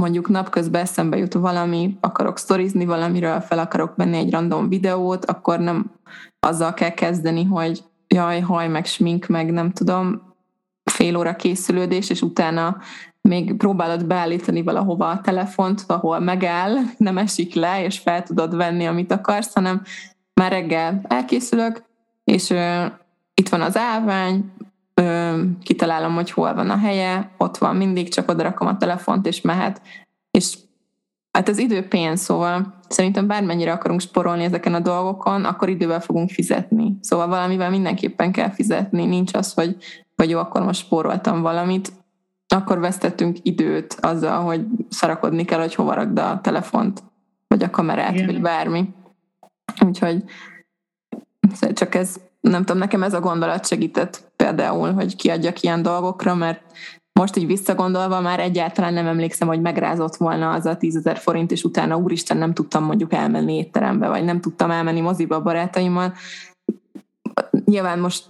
S1: mondjuk napközben eszembe jut valami, akarok sztorizni valamiről, fel akarok venni egy random videót, akkor nem azzal kell kezdeni, hogy jaj, haj, meg smink, meg nem tudom, fél óra készülődés, és utána még próbálod beállítani valahova a telefont, ahol megáll, nem esik le, és fel tudod venni, amit akarsz, hanem már reggel elkészülök, és ö, itt van az állvány, ö, kitalálom, hogy hol van a helye, ott van mindig, csak oda rakom a telefont, és mehet. És hát az idő pénz, szóval szerintem bármennyire akarunk sporolni ezeken a dolgokon, akkor idővel fogunk fizetni. Szóval valamivel mindenképpen kell fizetni. Nincs az, hogy, hogy jó, akkor most spóroltam valamit, akkor vesztettünk időt azzal, hogy szarakodni kell, hogy hova rakd a telefont, vagy a kamerát, Igen. vagy bármi. Úgyhogy csak ez, nem tudom, nekem ez a gondolat segített például, hogy kiadjak ilyen dolgokra, mert most így visszagondolva már egyáltalán nem emlékszem, hogy megrázott volna az a tízezer forint, és utána úristen nem tudtam mondjuk elmenni étterembe, vagy nem tudtam elmenni moziba a barátaimmal. Nyilván most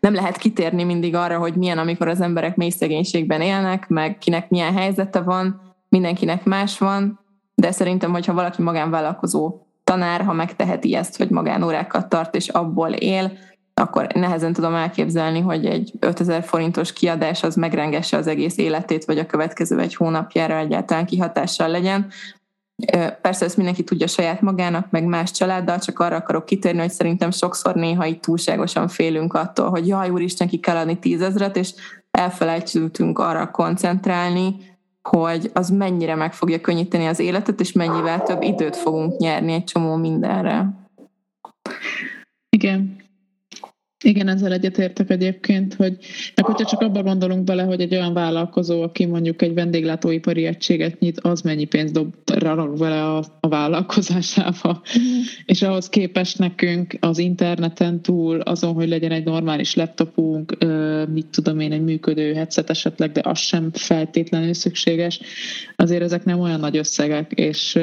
S1: nem lehet kitérni mindig arra, hogy milyen, amikor az emberek mély szegénységben élnek, meg kinek milyen helyzete van, mindenkinek más van, de szerintem, hogyha valaki magánvállalkozó tanár, ha megteheti ezt, hogy magánórákat tart és abból él, akkor nehezen tudom elképzelni, hogy egy 5000 forintos kiadás az megrengesse az egész életét, vagy a következő egy hónapjára egyáltalán kihatással legyen. Persze ezt mindenki tudja saját magának, meg más családdal, csak arra akarok kitérni, hogy szerintem sokszor néha itt túlságosan félünk attól, hogy jaj, úristen, ki kell adni tízezret, és elfelejtünk arra koncentrálni, hogy az mennyire meg fogja könnyíteni az életet, és mennyivel több időt fogunk nyerni egy csomó mindenre.
S2: Igen, igen, ezzel egyetértek egyébként, hogy meg hogyha csak abban gondolunk bele, hogy egy olyan vállalkozó, aki mondjuk egy vendéglátóipari egységet nyit, az mennyi pénzt dob vele a, a vállalkozásába. Mm. És ahhoz képest nekünk az interneten túl, azon, hogy legyen egy normális laptopunk, mit tudom én, egy működő headset esetleg, de az sem feltétlenül szükséges, azért ezek nem olyan nagy összegek, és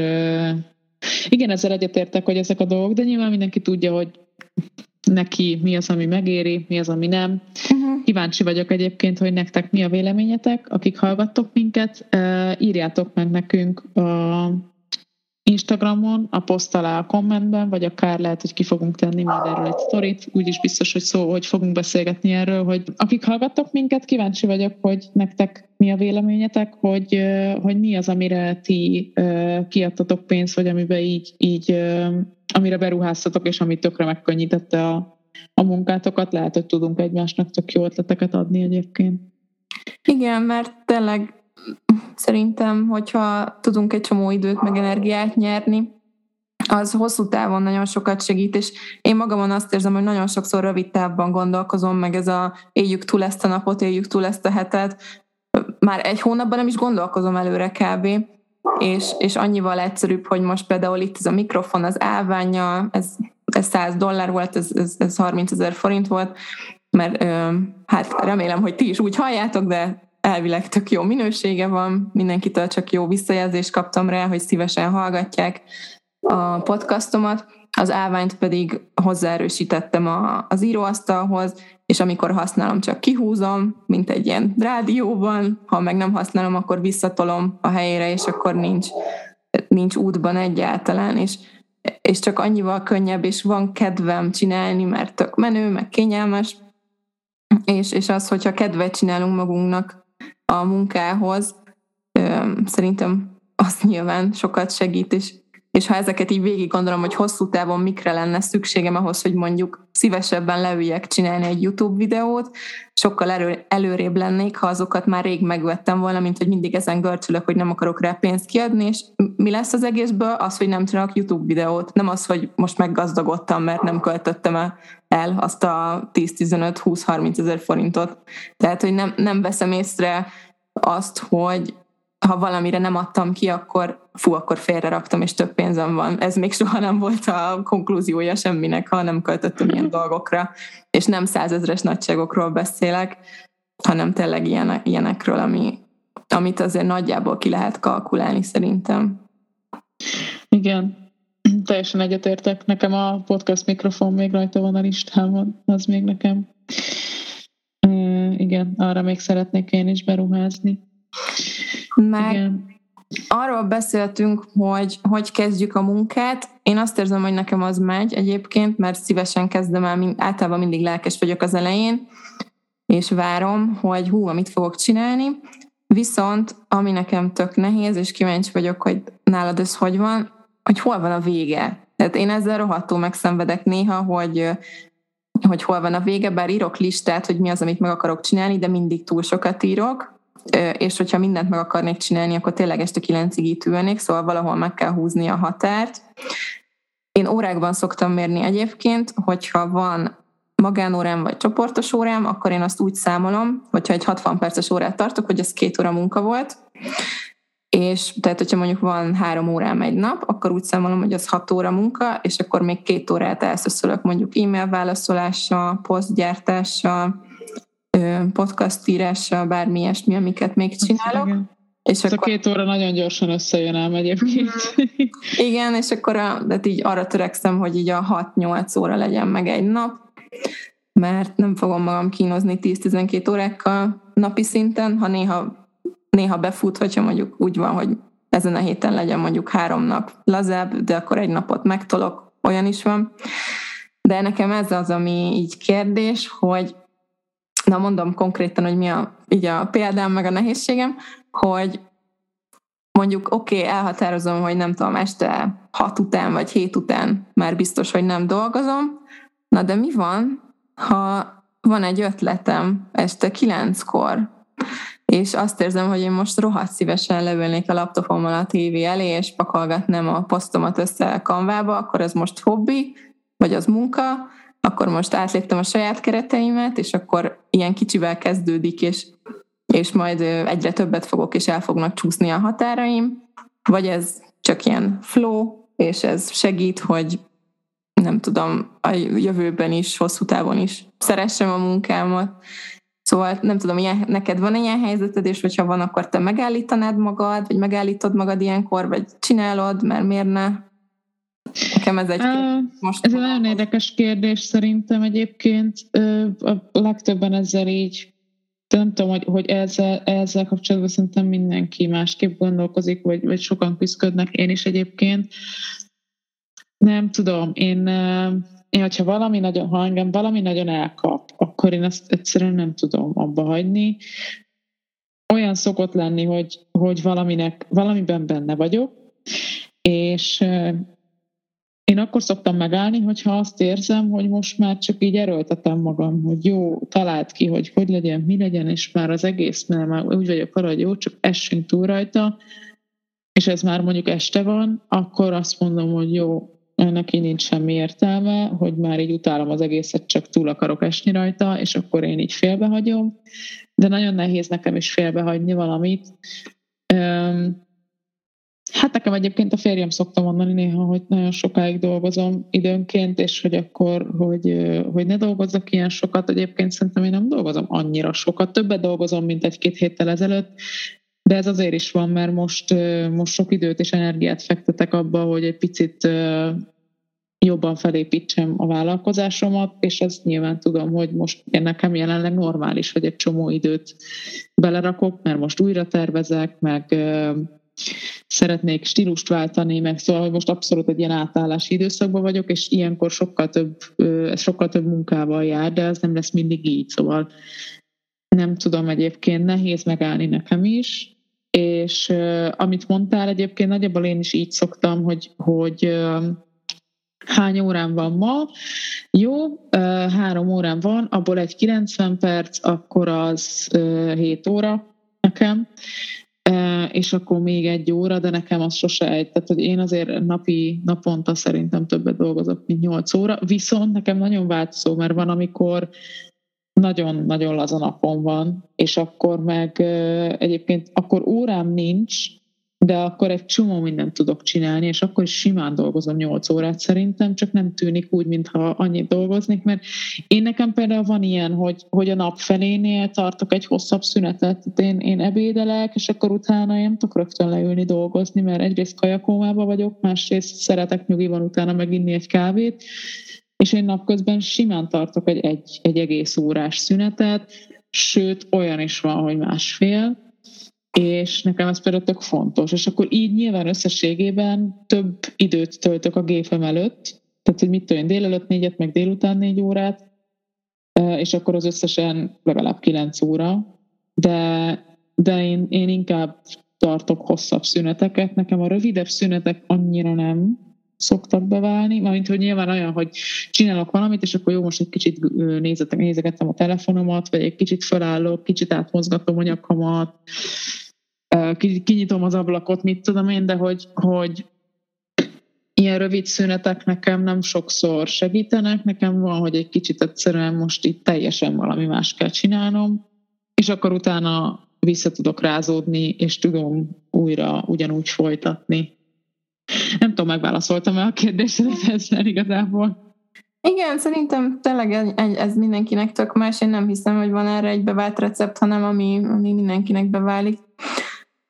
S2: igen, ezzel egyetértek, hogy ezek a dolgok, de nyilván mindenki tudja, hogy neki mi az, ami megéri, mi az, ami nem. Uh-huh. Kíváncsi vagyok egyébként, hogy nektek mi a véleményetek, akik hallgattok minket, írjátok meg nekünk a Instagramon, a poszt alá a kommentben, vagy akár lehet, hogy ki fogunk tenni majd erről egy sztorit, úgyis biztos, hogy szó, hogy fogunk beszélgetni erről, hogy akik hallgattok minket, kíváncsi vagyok, hogy nektek mi a véleményetek, hogy, hogy mi az, amire ti kiadtatok pénzt, vagy amiben így, így amire beruháztatok, és ami tökre megkönnyítette a, a munkátokat, lehet, hogy tudunk egymásnak tök jó ötleteket adni egyébként.
S1: Igen, mert tényleg szerintem, hogyha tudunk egy csomó időt meg energiát nyerni, az hosszú távon nagyon sokat segít, és én magamon azt érzem, hogy nagyon sokszor rövid távban gondolkozom, meg ez a éljük túl ezt a napot, éljük túl ezt a hetet, már egy hónapban nem is gondolkozom előre kb. és, és annyival egyszerűbb, hogy most például itt ez a mikrofon az állványa, ez, ez 100 dollár volt, ez, ez, ez 30 ezer forint volt, mert hát remélem, hogy ti is úgy halljátok, de elvileg tök jó minősége van, mindenkitől csak jó visszajelzést kaptam rá, hogy szívesen hallgatják a podcastomat, az állványt pedig hozzáerősítettem a, az íróasztalhoz, és amikor használom, csak kihúzom, mint egy ilyen rádióban, ha meg nem használom, akkor visszatolom a helyére, és akkor nincs, nincs útban egyáltalán, és, és csak annyival könnyebb, és van kedvem csinálni, mert tök menő, meg kényelmes, és, és az, hogyha kedvet csinálunk magunknak a munkához, szerintem az nyilván sokat segít, és és ha ezeket így végig gondolom, hogy hosszú távon mikre lenne szükségem ahhoz, hogy mondjuk szívesebben leüljek csinálni egy YouTube videót, sokkal elő, előrébb lennék, ha azokat már rég megvettem volna, mint hogy mindig ezen görcsülök, hogy nem akarok rá pénzt kiadni, és mi lesz az egészből? Az, hogy nem csinálok YouTube videót, nem az, hogy most meggazdagodtam, mert nem költöttem el azt a 10-15-20-30 ezer forintot. Tehát, hogy nem, nem veszem észre azt, hogy ha valamire nem adtam ki, akkor fú, akkor félre raktam, és több pénzem van. Ez még soha nem volt a konklúziója semminek, ha nem költöttem ilyen dolgokra. És nem százezres nagyságokról beszélek, hanem tényleg ilyenek, ilyenekről, ami, amit azért nagyjából ki lehet kalkulálni szerintem.
S2: Igen, teljesen egyetértek. Nekem a podcast mikrofon még rajta van a listámon, az még nekem. Igen, arra még szeretnék én is beruházni.
S1: Meg Igen. arról beszéltünk, hogy hogy kezdjük a munkát. Én azt érzem, hogy nekem az megy egyébként, mert szívesen kezdem el, általában mindig lelkes vagyok az elején, és várom, hogy hú, mit fogok csinálni. Viszont, ami nekem tök nehéz, és kíváncsi vagyok, hogy nálad ez hogy van, hogy hol van a vége. Tehát én ezzel rohadtul megszenvedek néha, hogy hogy hol van a vége, bár írok listát, hogy mi az, amit meg akarok csinálni, de mindig túl sokat írok, és hogyha mindent meg akarnék csinálni, akkor tényleg este kilencig itt ülnék, szóval valahol meg kell húzni a határt. Én órákban szoktam mérni egyébként, hogyha van magánórám vagy csoportos órám, akkor én azt úgy számolom, hogyha egy 60 perces órát tartok, hogy ez két óra munka volt, és tehát, hogyha mondjuk van három órám egy nap, akkor úgy számolom, hogy az hat óra munka, és akkor még két órát elszöszölök mondjuk e-mail válaszolással, posztgyártással, podcast írással, bármi ilyesmi, amiket még csinálok. Igen.
S2: És Ez akkor... a két óra nagyon gyorsan összejön ám egyébként.
S1: Igen, és akkor a, de így arra törekszem, hogy így a 6-8 óra legyen meg egy nap, mert nem fogom magam kínozni 10-12 órákkal napi szinten, ha néha, néha befut, hogyha mondjuk úgy van, hogy ezen a héten legyen mondjuk három nap lazább, de akkor egy napot megtolok, olyan is van. De nekem ez az, ami így kérdés, hogy na mondom konkrétan, hogy mi a, így a példám, meg a nehézségem, hogy mondjuk oké, okay, elhatározom, hogy nem tudom, este hat után vagy hét után már biztos, hogy nem dolgozom, na de mi van, ha van egy ötletem este kilenckor, és azt érzem, hogy én most rohadt szívesen leülnék a laptopommal a tévé elé, és pakolgatnám a posztomat össze a kanvába, akkor ez most hobbi, vagy az munka, akkor most átléptem a saját kereteimet, és akkor ilyen kicsivel kezdődik, és, és majd egyre többet fogok, és el fognak csúszni a határaim, vagy ez csak ilyen flow, és ez segít, hogy nem tudom, a jövőben is, hosszú távon is szeressem a munkámat. Szóval nem tudom, ilyen, neked van ilyen helyzeted, és hogyha van, akkor te megállítanád magad, vagy megállítod magad ilyenkor, vagy csinálod, mert miért ne? Nekem ez egy uh,
S2: most... Ez egy nagyon érdekes kérdés szerintem egyébként. A legtöbben ezzel így nem tudom, hogy, hogy ezzel, ezzel kapcsolatban szerintem mindenki másképp gondolkozik, vagy, vagy sokan küzdködnek, én is egyébként. Nem tudom, én, én hogyha valami nagyon, ha engem valami nagyon elkap, akkor én ezt egyszerűen nem tudom abba hagyni. Olyan szokott lenni, hogy, hogy valaminek, valamiben benne vagyok, és én akkor szoktam megállni, hogyha azt érzem, hogy most már csak így erőltetem magam, hogy jó, talált ki, hogy hogy legyen, mi legyen, és már az egész, mert már úgy vagyok arra, hogy jó, csak essünk túl rajta, és ez már mondjuk este van, akkor azt mondom, hogy jó, neki nincs semmi értelme, hogy már így utálom az egészet, csak túl akarok esni rajta, és akkor én így félbehagyom. De nagyon nehéz nekem is félbehagyni valamit. Hát nekem egyébként a férjem szokta mondani néha, hogy nagyon sokáig dolgozom időnként, és hogy akkor, hogy, hogy ne dolgozzak ilyen sokat. Egyébként szerintem én nem dolgozom annyira sokat. Többet dolgozom, mint egy-két héttel ezelőtt, de ez azért is van, mert most, most sok időt és energiát fektetek abba, hogy egy picit jobban felépítsem a vállalkozásomat, és azt nyilván tudom, hogy most nekem jelenleg normális, hogy egy csomó időt belerakok, mert most újra tervezek, meg szeretnék stílust váltani, meg szóval, most abszolút egy ilyen átállási időszakban vagyok, és ilyenkor sokkal több, ez sokkal több munkával jár, de ez nem lesz mindig így, szóval nem tudom egyébként, nehéz megállni nekem is, és amit mondtál egyébként, nagyjából én is így szoktam, hogy, hogy hány órán van ma? Jó, három órán van, abból egy 90 perc, akkor az uh, 7 óra nekem, és akkor még egy óra, de nekem az sose egy. Tehát, hogy én azért napi, naponta szerintem többet dolgozok, mint 8 óra, viszont nekem nagyon változó, mert van, amikor nagyon-nagyon laza napon van, és akkor meg egyébként akkor órám nincs, de akkor egy csomó mindent tudok csinálni, és akkor is simán dolgozom 8 órát szerintem, csak nem tűnik úgy, mintha annyit dolgoznék, mert én nekem például van ilyen, hogy, hogy a nap felénél tartok egy hosszabb szünetet, én, én ebédelek, és akkor utána én nem tudok rögtön leülni dolgozni, mert egyrészt kajakómába vagyok, másrészt szeretek nyugiban utána meginni egy kávét, és én napközben simán tartok egy, egy, egy egész órás szünetet, sőt, olyan is van, hogy másfél, és nekem ez például tök fontos. És akkor így nyilván összességében több időt töltök a gépem előtt, tehát hogy mit tudom délelőtt négyet, meg délután négy órát, és akkor az összesen legalább kilenc óra, de, de én, én inkább tartok hosszabb szüneteket. Nekem a rövidebb szünetek annyira nem szoktak beválni, mint hogy nyilván olyan, hogy csinálok valamit, és akkor jó, most egy kicsit nézetek, nézegettem a telefonomat, vagy egy kicsit felállok, kicsit átmozgatom a nyakamat, kinyitom az ablakot, mit tudom én, de hogy, hogy ilyen rövid szünetek nekem nem sokszor segítenek, nekem van, hogy egy kicsit egyszerűen most itt teljesen valami más kell csinálnom, és akkor utána vissza tudok rázódni, és tudom újra ugyanúgy folytatni. Nem tudom, megválaszoltam el a kérdésedet ezzel igazából.
S1: Igen, szerintem tényleg ez mindenkinek tök más. Én nem hiszem, hogy van erre egy bevált recept, hanem ami, ami mindenkinek beválik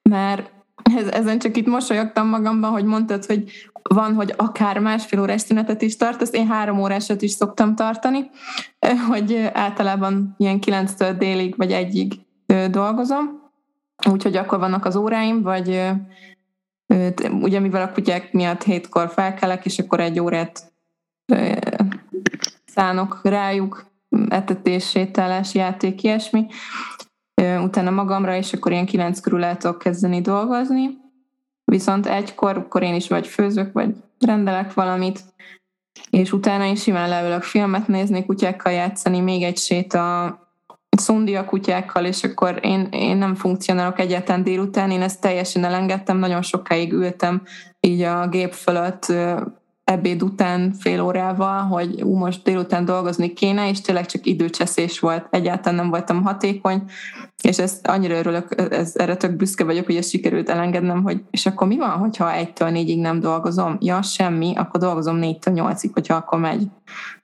S1: mert ez, ezen csak itt mosolyogtam magamban, hogy mondtad, hogy van, hogy akár másfél órás szünetet is tartasz, én három órásat is szoktam tartani, hogy általában ilyen kilenctől délig vagy egyig dolgozom, úgyhogy akkor vannak az óráim, vagy ugye mivel a kutyák miatt hétkor felkelek, és akkor egy órát szánok rájuk, etetés, sétálás, játék, ilyesmi, utána magamra, és akkor ilyen kilenc körül el tudok kezdeni dolgozni. Viszont egykor, akkor én is vagy főzök, vagy rendelek valamit, és utána is simán leülök filmet nézni, kutyákkal játszani, még egy séta szundi a kutyákkal, és akkor én, én nem funkcionálok egyáltalán délután, én ezt teljesen elengedtem, nagyon sokáig ültem így a gép fölött ebéd után fél órával, hogy ú, most délután dolgozni kéne, és tényleg csak időcseszés volt, egyáltalán nem voltam hatékony, és ezt annyira örülök, ez, erre tök büszke vagyok, hogy ezt sikerült elengednem, hogy és akkor mi van, hogyha egytől négyig nem dolgozom? Ja, semmi, akkor dolgozom négytől nyolcig, hogyha akkor megy.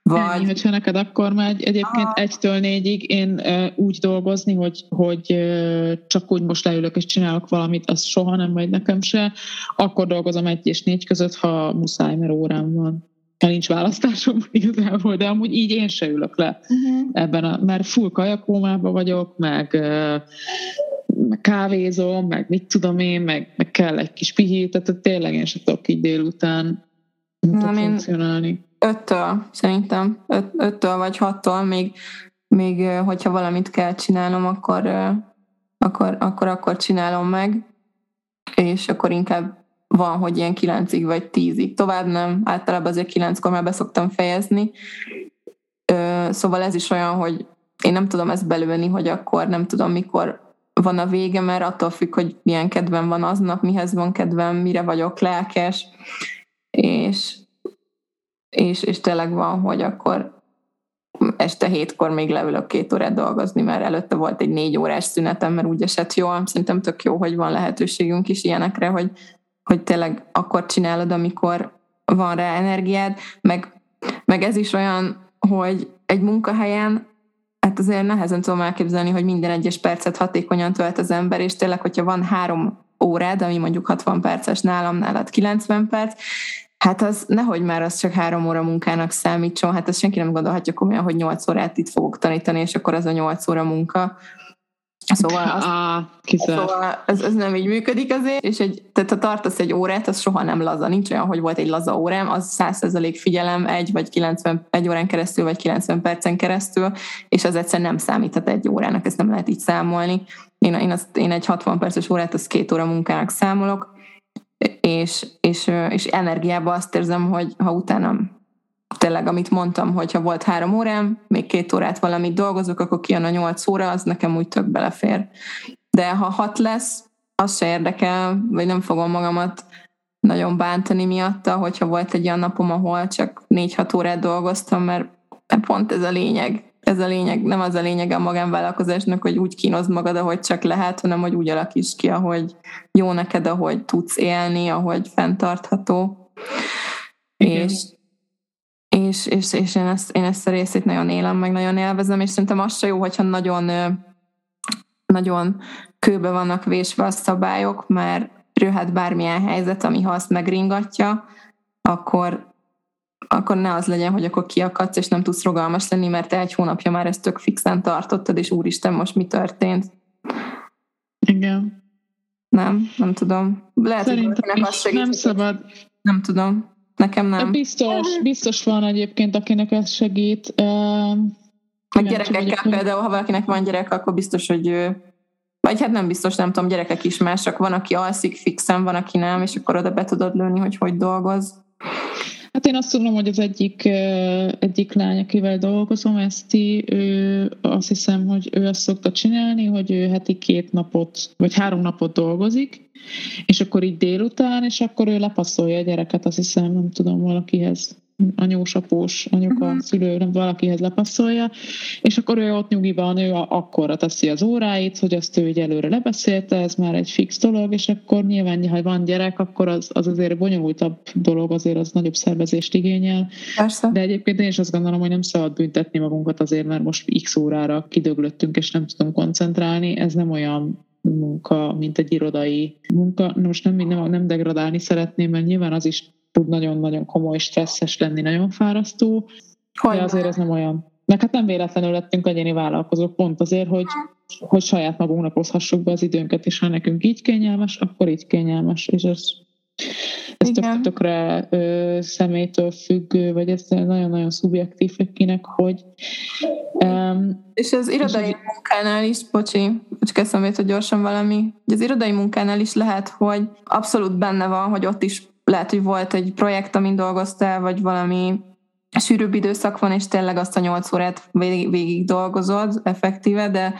S2: Vagy... Ennyi, hogyha neked akkor megy. Egyébként Aha. egytől négyig én uh, úgy dolgozni, hogy, hogy uh, csak úgy most leülök és csinálok valamit, az soha nem megy nekem se. Akkor dolgozom egy és négy között, ha muszáj, mert órám van ha nincs választásom igazából, de amúgy így én se ülök le uh-huh. ebben, a, mert full kajakómában vagyok, meg, meg kávézom, meg mit tudom én, meg, meg kell egy kis pihít, tehát tényleg én sem tudok így délután nem, funkcionálni.
S1: Öttől szerintem, öt, öttől vagy hattól még, még hogyha valamit kell csinálnom, akkor, akkor, akkor, akkor csinálom meg, és akkor inkább van, hogy ilyen kilencig vagy tízig. Tovább nem, általában azért kilenckor már beszoktam fejezni. Szóval ez is olyan, hogy én nem tudom ezt belőni, hogy akkor nem tudom, mikor van a vége, mert attól függ, hogy milyen kedvem van aznap, mihez van kedvem, mire vagyok lelkes, és, és, és tényleg van, hogy akkor este hétkor még leülök két órát dolgozni, mert előtte volt egy négy órás szünetem, mert úgy esett jól. Szerintem tök jó, hogy van lehetőségünk is ilyenekre, hogy hogy tényleg akkor csinálod, amikor van rá energiád, meg, meg ez is olyan, hogy egy munkahelyen hát azért nehezen tudom elképzelni, hogy minden egyes percet hatékonyan tölt az ember, és tényleg, hogyha van három órád, ami mondjuk 60 perces nálam, nálad 90 perc, Hát az nehogy már az csak három óra munkának számítson, hát azt senki nem gondolhatja komolyan, hogy nyolc órát itt fogok tanítani, és akkor az a nyolc óra munka. Szóval, az, ah, szóval ez, ez, nem így működik azért, és egy, tehát ha tartasz egy órát, az soha nem laza. Nincs olyan, hogy volt egy laza órám, az 100% figyelem egy vagy 90, egy órán keresztül, vagy 90 percen keresztül, és az egyszer nem számíthat egy órának, ezt nem lehet így számolni. Én, én, azt, én egy 60 perces órát, az két óra munkának számolok, és, és, és energiában azt érzem, hogy ha utána tényleg, amit mondtam, hogy ha volt három órám, még két órát valamit dolgozok, akkor kijön a nyolc óra, az nekem úgy tök belefér. De ha hat lesz, az se érdekel, vagy nem fogom magamat nagyon bántani miatta, hogyha volt egy olyan napom, ahol csak négy-hat órát dolgoztam, mert pont ez a lényeg ez a lényeg, nem az a lényeg a magánvállalkozásnak, hogy úgy kínozd magad, ahogy csak lehet, hanem hogy úgy alakíts ki, ahogy jó neked, ahogy tudsz élni, ahogy fenntartható. És, és, és, és én, ezt, én ezt a részét nagyon élem, meg nagyon élvezem, és szerintem az se jó, hogyha nagyon, nagyon kőbe vannak vésve a szabályok, mert jöhet bármilyen helyzet, ami ha azt megringatja, akkor, akkor ne az legyen, hogy akkor kiakadsz, és nem tudsz rogalmas lenni, mert te egy hónapja már ezt tök fixen tartottad, és úristen, most mi történt?
S2: Igen.
S1: Nem, nem tudom. Lehet,
S2: Szerintem hogy az segít, nem szabad.
S1: Nem tudom. Nekem nem.
S2: Biztos, biztos van egyébként, akinek ez segít.
S1: Meg gyerekekkel például, ha valakinek van gyerek, akkor biztos, hogy ő vagy hát nem biztos, nem tudom, gyerekek is mások. Van, aki alszik fixen, van, aki nem, és akkor oda be tudod lőni, hogy hogy dolgoz.
S2: Hát én azt tudom, hogy az egyik, egyik lány, akivel dolgozom, Eszti, ő azt hiszem, hogy ő azt szokta csinálni, hogy ő heti két napot, vagy három napot dolgozik, és akkor így délután, és akkor ő lepasszolja a gyereket, azt hiszem, nem tudom, valakihez anyós, após, anyuka, uh-huh. szülő, nem valakihez lepasszolja, és akkor ő ott nyugiban, ő akkorra teszi az óráit, hogy azt ő így előre lebeszélte, ez már egy fix dolog, és akkor nyilván, ha van gyerek, akkor az, az azért bonyolultabb dolog, azért az nagyobb szervezést igényel. Persze. De egyébként én is azt gondolom, hogy nem szabad büntetni magunkat azért, mert most x órára kidöglöttünk, és nem tudom koncentrálni, ez nem olyan munka, mint egy irodai munka. Most nem, nem, nem degradálni szeretném, mert nyilván az is tud nagyon-nagyon komoly, stresszes lenni, nagyon fárasztó, hogy de azért ez nem olyan. Meg hát nem véletlenül lettünk egyéni vállalkozók, pont azért, hogy, hogy saját magunknak hozhassuk be az időnket, és ha nekünk így kényelmes, akkor így kényelmes, és ez, ez tök, tökre ö, személytől függő, vagy ez nagyon-nagyon szubjektív, kinek, hogy.
S1: Um, és az irodai és munkánál is, bocsi, csak eszembe hogy gyorsan valami, hogy az irodai munkánál is lehet, hogy abszolút benne van, hogy ott is lehet, hogy volt egy projekt, amin dolgoztál, vagy valami sűrűbb időszak van, és tényleg azt a nyolc órát végig, dolgozod effektíve, de,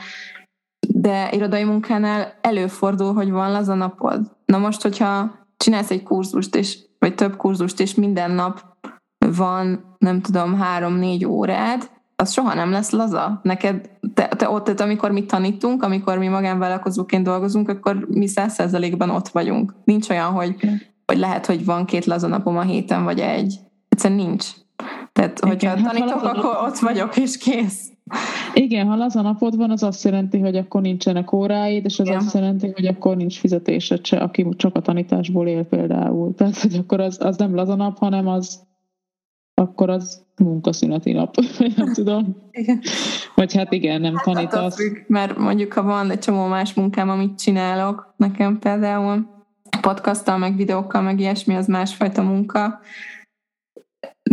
S1: de irodai munkánál előfordul, hogy van az a napod. Na most, hogyha csinálsz egy kurzust, és, vagy több kurzust, és minden nap van, nem tudom, három-négy órád, az soha nem lesz laza. Neked, te, te ott, tehát amikor mi tanítunk, amikor mi magánvállalkozóként dolgozunk, akkor mi száz százalékban ott vagyunk. Nincs olyan, hogy hogy lehet, hogy van két lazanapom a héten, vagy egy. Egyszerűen nincs. Tehát, Igen, hogyha hát tanítok, akkor ott vagyok, és kész.
S2: Igen, ha lazanapod van, az azt jelenti, hogy akkor nincsenek óráid, és az Igen. azt jelenti, hogy akkor nincs fizetésed se, aki csak a tanításból él például. Tehát, hogy akkor az, az nem lazanap, hanem az akkor az munkaszüneti nap, nem tudom. Igen. Vagy hát igen, nem hát tanítasz. Függ,
S1: mert mondjuk, ha van egy csomó más munkám, amit csinálok, nekem például, podcasttal, meg videókkal, meg ilyesmi, az másfajta munka,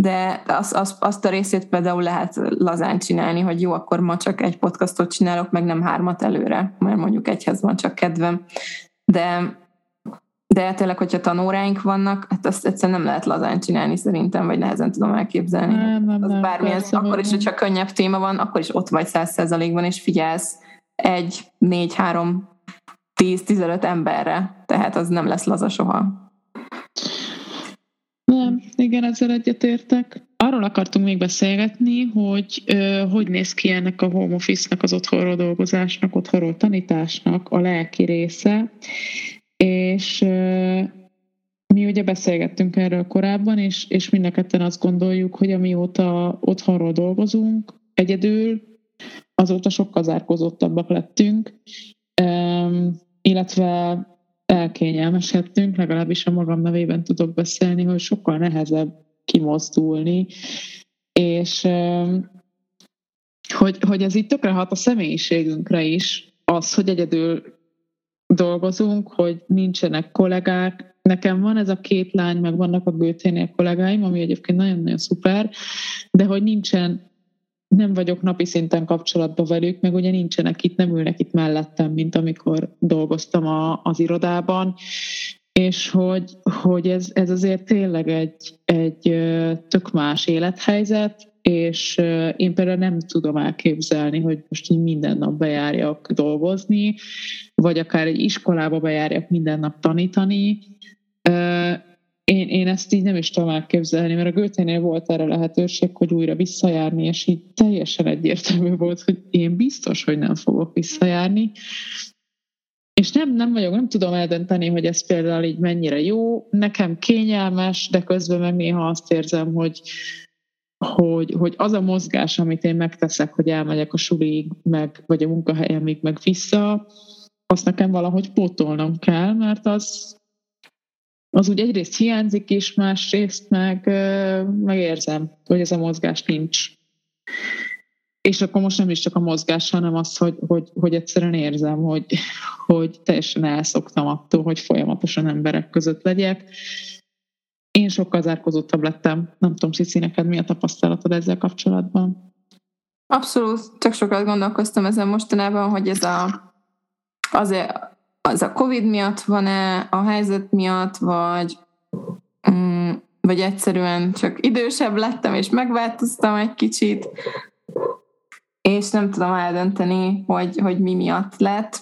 S1: de az, az, azt a részét például lehet lazán csinálni, hogy jó, akkor ma csak egy podcastot csinálok, meg nem hármat előre, mert mondjuk egyhez van csak kedvem. De, de tényleg, hogyha tanóráink vannak, hát azt egyszerűen nem lehet lazán csinálni szerintem, vagy nehezen tudom elképzelni. Nem, nem, az nem, bármi, ez, akkor is, hogyha könnyebb téma van, akkor is ott vagy száz százalékban, és figyelsz egy, négy, három 10-15 emberre, tehát az nem lesz laza soha.
S2: Nem, igen, ezzel egyetértek. Arról akartunk még beszélgetni, hogy ö, hogy néz ki ennek a home office-nak, az otthonról dolgozásnak, otthonról tanításnak a lelki része, és ö, ugye beszélgettünk erről korábban, és, és mindenketten azt gondoljuk, hogy amióta otthonról dolgozunk, egyedül, azóta sokkal zárkozottabbak lettünk, illetve elkényelmesedtünk, legalábbis a magam nevében tudok beszélni, hogy sokkal nehezebb kimozdulni, és hogy, hogy ez így tökre hat a személyiségünkre is, az, hogy egyedül dolgozunk, hogy nincsenek kollégák. Nekem van ez a két lány, meg vannak a gőténél kollégáim, ami egyébként nagyon-nagyon szuper, de hogy nincsen nem vagyok napi szinten kapcsolatban velük, meg ugye nincsenek itt, nem ülnek itt mellettem, mint amikor dolgoztam a, az irodában, és hogy, hogy ez, ez azért tényleg egy, egy tök más élethelyzet, és én például nem tudom elképzelni, hogy most így minden nap bejárjak dolgozni, vagy akár egy iskolába bejárjak minden nap tanítani. Én, én ezt így nem is tudom elképzelni, mert a Göténél volt erre lehetőség, hogy újra visszajárni, és így teljesen egyértelmű volt, hogy én biztos, hogy nem fogok visszajárni. És nem, nem vagyok, nem tudom eldönteni, hogy ez például így mennyire jó, nekem kényelmes, de közben meg néha azt érzem, hogy, hogy, hogy az a mozgás, amit én megteszek, hogy elmegyek a sulig, meg, vagy a munkahelyemig, meg vissza, azt nekem valahogy pótolnom kell, mert az, az úgy egyrészt hiányzik is, másrészt meg, megérzem, hogy ez a mozgás nincs. És akkor most nem is csak a mozgás, hanem az, hogy, hogy, hogy egyszerűen érzem, hogy, hogy teljesen elszoktam attól, hogy folyamatosan emberek között legyek, én sokkal zárkozottabb lettem. Nem tudom, Cici, neked mi a tapasztalatod ezzel kapcsolatban?
S1: Abszolút, csak sokat gondolkoztam ezen mostanában, hogy ez a azért az a Covid miatt van-e, a helyzet miatt, vagy, mm, vagy egyszerűen csak idősebb lettem, és megváltoztam egy kicsit, és nem tudom eldönteni, hogy, hogy mi miatt lett.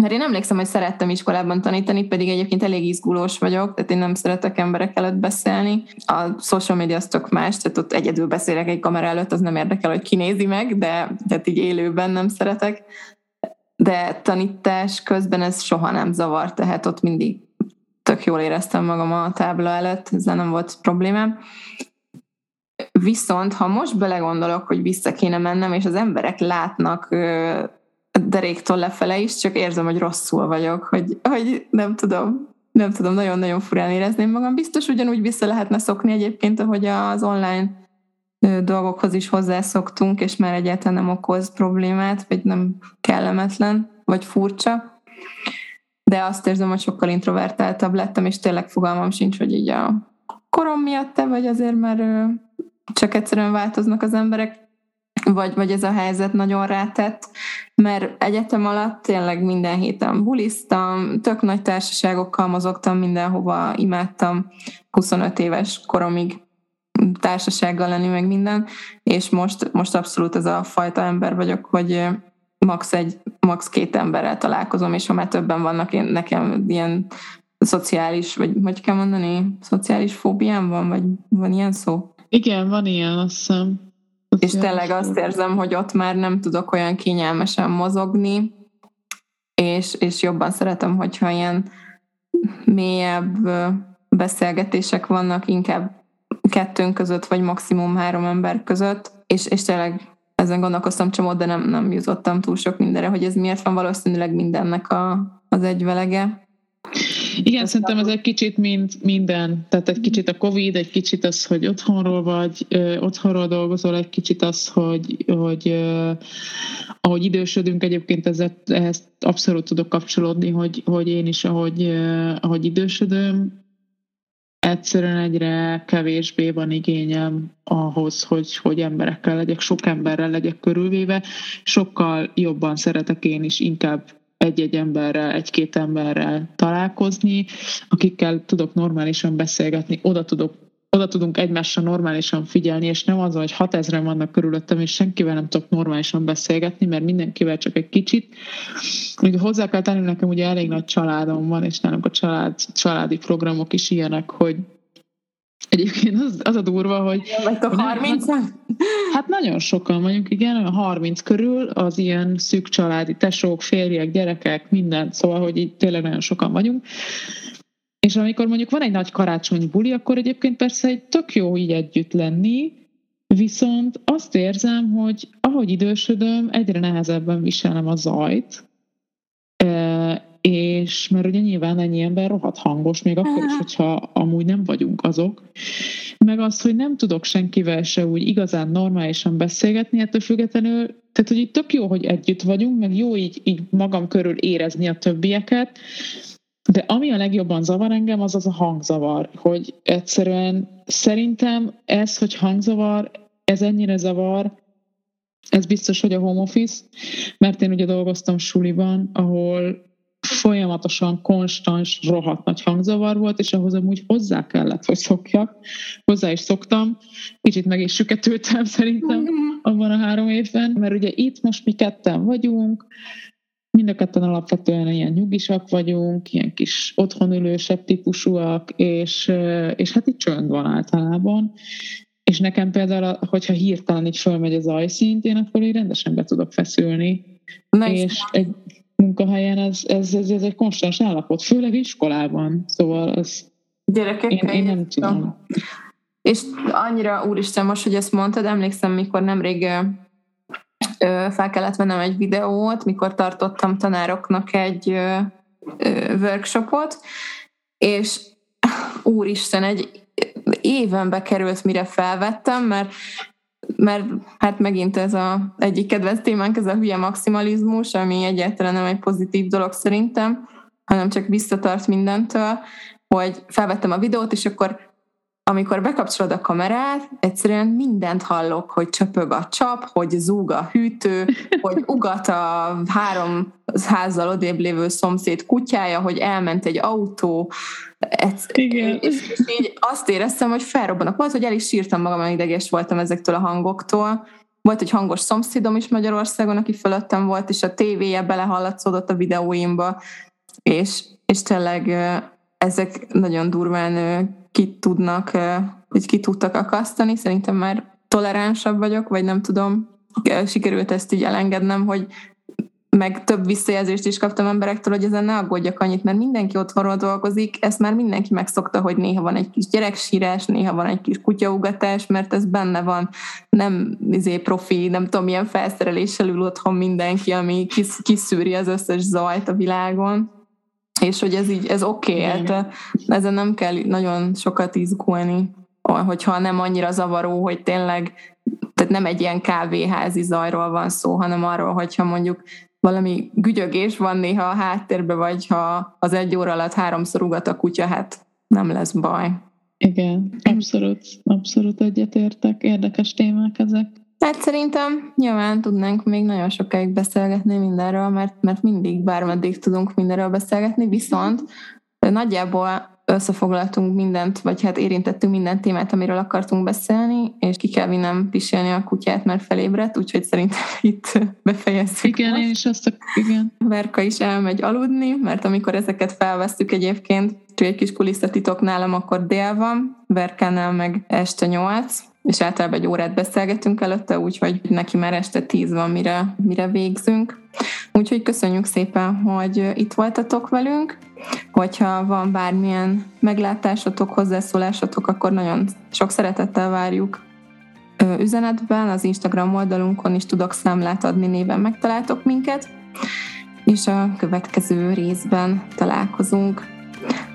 S1: Mert én emlékszem, hogy szerettem iskolában tanítani, pedig egyébként elég izgulós vagyok, tehát én nem szeretek emberek előtt beszélni. A social media az tök más, tehát ott egyedül beszélek egy kamera előtt, az nem érdekel, hogy kinézi meg, de tehát így élőben nem szeretek. De tanítás közben ez soha nem zavar, tehát ott mindig tök jól éreztem magam a tábla előtt, ezzel nem volt problémám. Viszont, ha most belegondolok, hogy vissza kéne mennem, és az emberek látnak deréktól lefele is, csak érzem, hogy rosszul vagyok, hogy, hogy nem tudom, nem tudom, nagyon-nagyon furán érezném magam. Biztos ugyanúgy vissza lehetne szokni egyébként, ahogy az online dolgokhoz is hozzászoktunk, és már egyáltalán nem okoz problémát, vagy nem kellemetlen, vagy furcsa. De azt érzem, hogy sokkal introvertáltabb lettem, és tényleg fogalmam sincs, hogy így a korom miatt-e, vagy azért, mert csak egyszerűen változnak az emberek vagy, vagy ez a helyzet nagyon rátett, mert egyetem alatt tényleg minden héten buliztam, tök nagy társaságokkal mozogtam mindenhova, imádtam 25 éves koromig társasággal lenni, meg minden, és most, most abszolút ez a fajta ember vagyok, hogy max egy, max két emberrel találkozom, és ha már többen vannak, én, nekem ilyen szociális, vagy hogy kell mondani, szociális fóbiám van, vagy van ilyen szó?
S2: Igen, van ilyen, azt hiszem.
S1: És tényleg azt érzem, hogy ott már nem tudok olyan kényelmesen mozogni, és, és jobban szeretem, hogyha ilyen mélyebb beszélgetések vannak, inkább kettőnk között, vagy maximum három ember között, és, és tényleg ezen gondolkoztam csomót, de nem, nem jutottam túl sok mindenre, hogy ez miért van valószínűleg mindennek a, az egyvelege.
S2: Igen, szerintem ez egy kicsit mint minden, tehát egy kicsit a Covid, egy kicsit az, hogy otthonról vagy, ö, otthonról dolgozol, egy kicsit az, hogy, hogy ö, ahogy idősödünk, egyébként ezzel, ehhez abszolút tudok kapcsolódni, hogy, hogy én is, ahogy, ö, ahogy idősödöm, egyszerűen egyre kevésbé van igényem ahhoz, hogy, hogy emberekkel legyek, sok emberrel legyek körülvéve. Sokkal jobban szeretek én is inkább egy-egy emberrel, egy-két emberrel találkozni, akikkel tudok normálisan beszélgetni, oda tudok oda tudunk egymással normálisan figyelni, és nem az, hogy hat ezeren vannak körülöttem, és senkivel nem tudok normálisan beszélgetni, mert mindenkivel csak egy kicsit. Ugye hozzá kell tenni, nekem ugye elég nagy családom van, és nálunk a család, családi programok is ilyenek, hogy Egyébként az, az a durva, hogy...
S1: a 30
S2: hát, hát nagyon sokan vagyunk, igen, a 30 körül az ilyen szűk családi tesók, férjek, gyerekek, minden, szóval, hogy így tényleg nagyon sokan vagyunk. És amikor mondjuk van egy nagy karácsonyi buli, akkor egyébként persze egy tök jó így együtt lenni, viszont azt érzem, hogy ahogy idősödöm, egyre nehezebben viselem a zajt, és mert ugye nyilván ennyi ember rohadt hangos, még akkor is, hogyha amúgy nem vagyunk azok. Meg az, hogy nem tudok senkivel se úgy igazán normálisan beszélgetni, ettől függetlenül, tehát hogy itt tök jó, hogy együtt vagyunk, meg jó így, így magam körül érezni a többieket, de ami a legjobban zavar engem, az az a hangzavar, hogy egyszerűen szerintem ez, hogy hangzavar, ez ennyire zavar, ez biztos, hogy a home office, mert én ugye dolgoztam suliban, ahol folyamatosan konstans, rohadt nagy hangzavar volt, és ahhoz amúgy hozzá kellett, hogy szokjak. Hozzá is szoktam. Kicsit meg is süketültem szerintem mm-hmm. abban a három évben, mert ugye itt most mi ketten vagyunk, mind a ketten alapvetően ilyen nyugisak vagyunk, ilyen kis otthonülősebb típusúak, és, és hát itt csönd van általában. És nekem például, hogyha hirtelen így fölmegy az ajszint, én akkor így rendesen be tudok feszülni. Na és egy, munkahelyen ez, ez, ez, ez egy konstans állapot, főleg iskolában. Szóval ez
S1: Gyerekekkel
S2: én, én nem tudom.
S1: És annyira, úristen, most, hogy ezt mondtad, emlékszem, mikor nemrég fel kellett vennem egy videót, mikor tartottam tanároknak egy workshopot, és úristen, egy éven bekerült, mire felvettem, mert mert hát megint ez a egyik kedvenc témánk, ez a hülye maximalizmus, ami egyáltalán nem egy pozitív dolog szerintem, hanem csak visszatart mindentől, hogy felvettem a videót, és akkor amikor bekapcsolod a kamerát, egyszerűen mindent hallok, hogy csöpög a csap, hogy zúg a hűtő, hogy ugat a három házzal odébb lévő szomszéd kutyája, hogy elment egy autó. Igen. És, és így azt éreztem, hogy felrobbanok. Volt, hogy el is sírtam magam, ideges voltam ezektől a hangoktól. Volt egy hangos szomszédom is Magyarországon, aki fölöttem volt, és a tévéje belehallatszódott a videóimba, és, és tényleg ezek nagyon durván ki tudnak, vagy ki tudtak akasztani. Szerintem már toleránsabb vagyok, vagy nem tudom, sikerült ezt így elengednem, hogy meg több visszajelzést is kaptam emberektől, hogy ezen ne aggódjak annyit, mert mindenki otthonról dolgozik, ezt már mindenki megszokta, hogy néha van egy kis gyereksírás, néha van egy kis kutyaugatás, mert ez benne van, nem izé profi, nem tudom, milyen felszereléssel ül otthon mindenki, ami kis, kiszűri az összes zajt a világon és hogy ez így, ez oké, okay, hát ezen nem kell nagyon sokat izgulni, hogyha nem annyira zavaró, hogy tényleg tehát nem egy ilyen kávéházi zajról van szó, hanem arról, hogyha mondjuk valami gügyögés van néha a háttérben, vagy ha az egy óra alatt háromszor ugat a kutya, hát nem lesz baj.
S2: Igen, abszolút, abszolút egyetértek. Érdekes témák ezek.
S1: Hát szerintem nyilván tudnánk még nagyon sokáig beszélgetni mindenről, mert, mert mindig bármeddig tudunk mindenről beszélgetni, viszont nagyjából összefoglaltunk mindent, vagy hát érintettünk minden témát, amiről akartunk beszélni, és ki kell vinnem pisilni a kutyát, mert felébredt, úgyhogy szerintem itt befejezzük.
S2: Igen, most. én is azt igen.
S1: Verka is elmegy aludni, mert amikor ezeket felvesztük egyébként, csak egy kis kulisszatitok nálam, akkor dél van, Verkánál meg este nyolc, és általában egy órát beszélgetünk előtte, úgyhogy neki már este tíz van, mire, mire végzünk. Úgyhogy köszönjük szépen, hogy itt voltatok velünk. Hogyha van bármilyen meglátásotok, hozzászólásotok, akkor nagyon sok szeretettel várjuk üzenetben, az Instagram oldalunkon is tudok számlát adni, néven megtaláltok minket, és a következő részben találkozunk.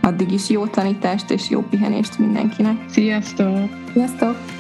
S1: Addig is jó tanítást és jó pihenést mindenkinek.
S2: Sziasztok!
S1: Sziasztok!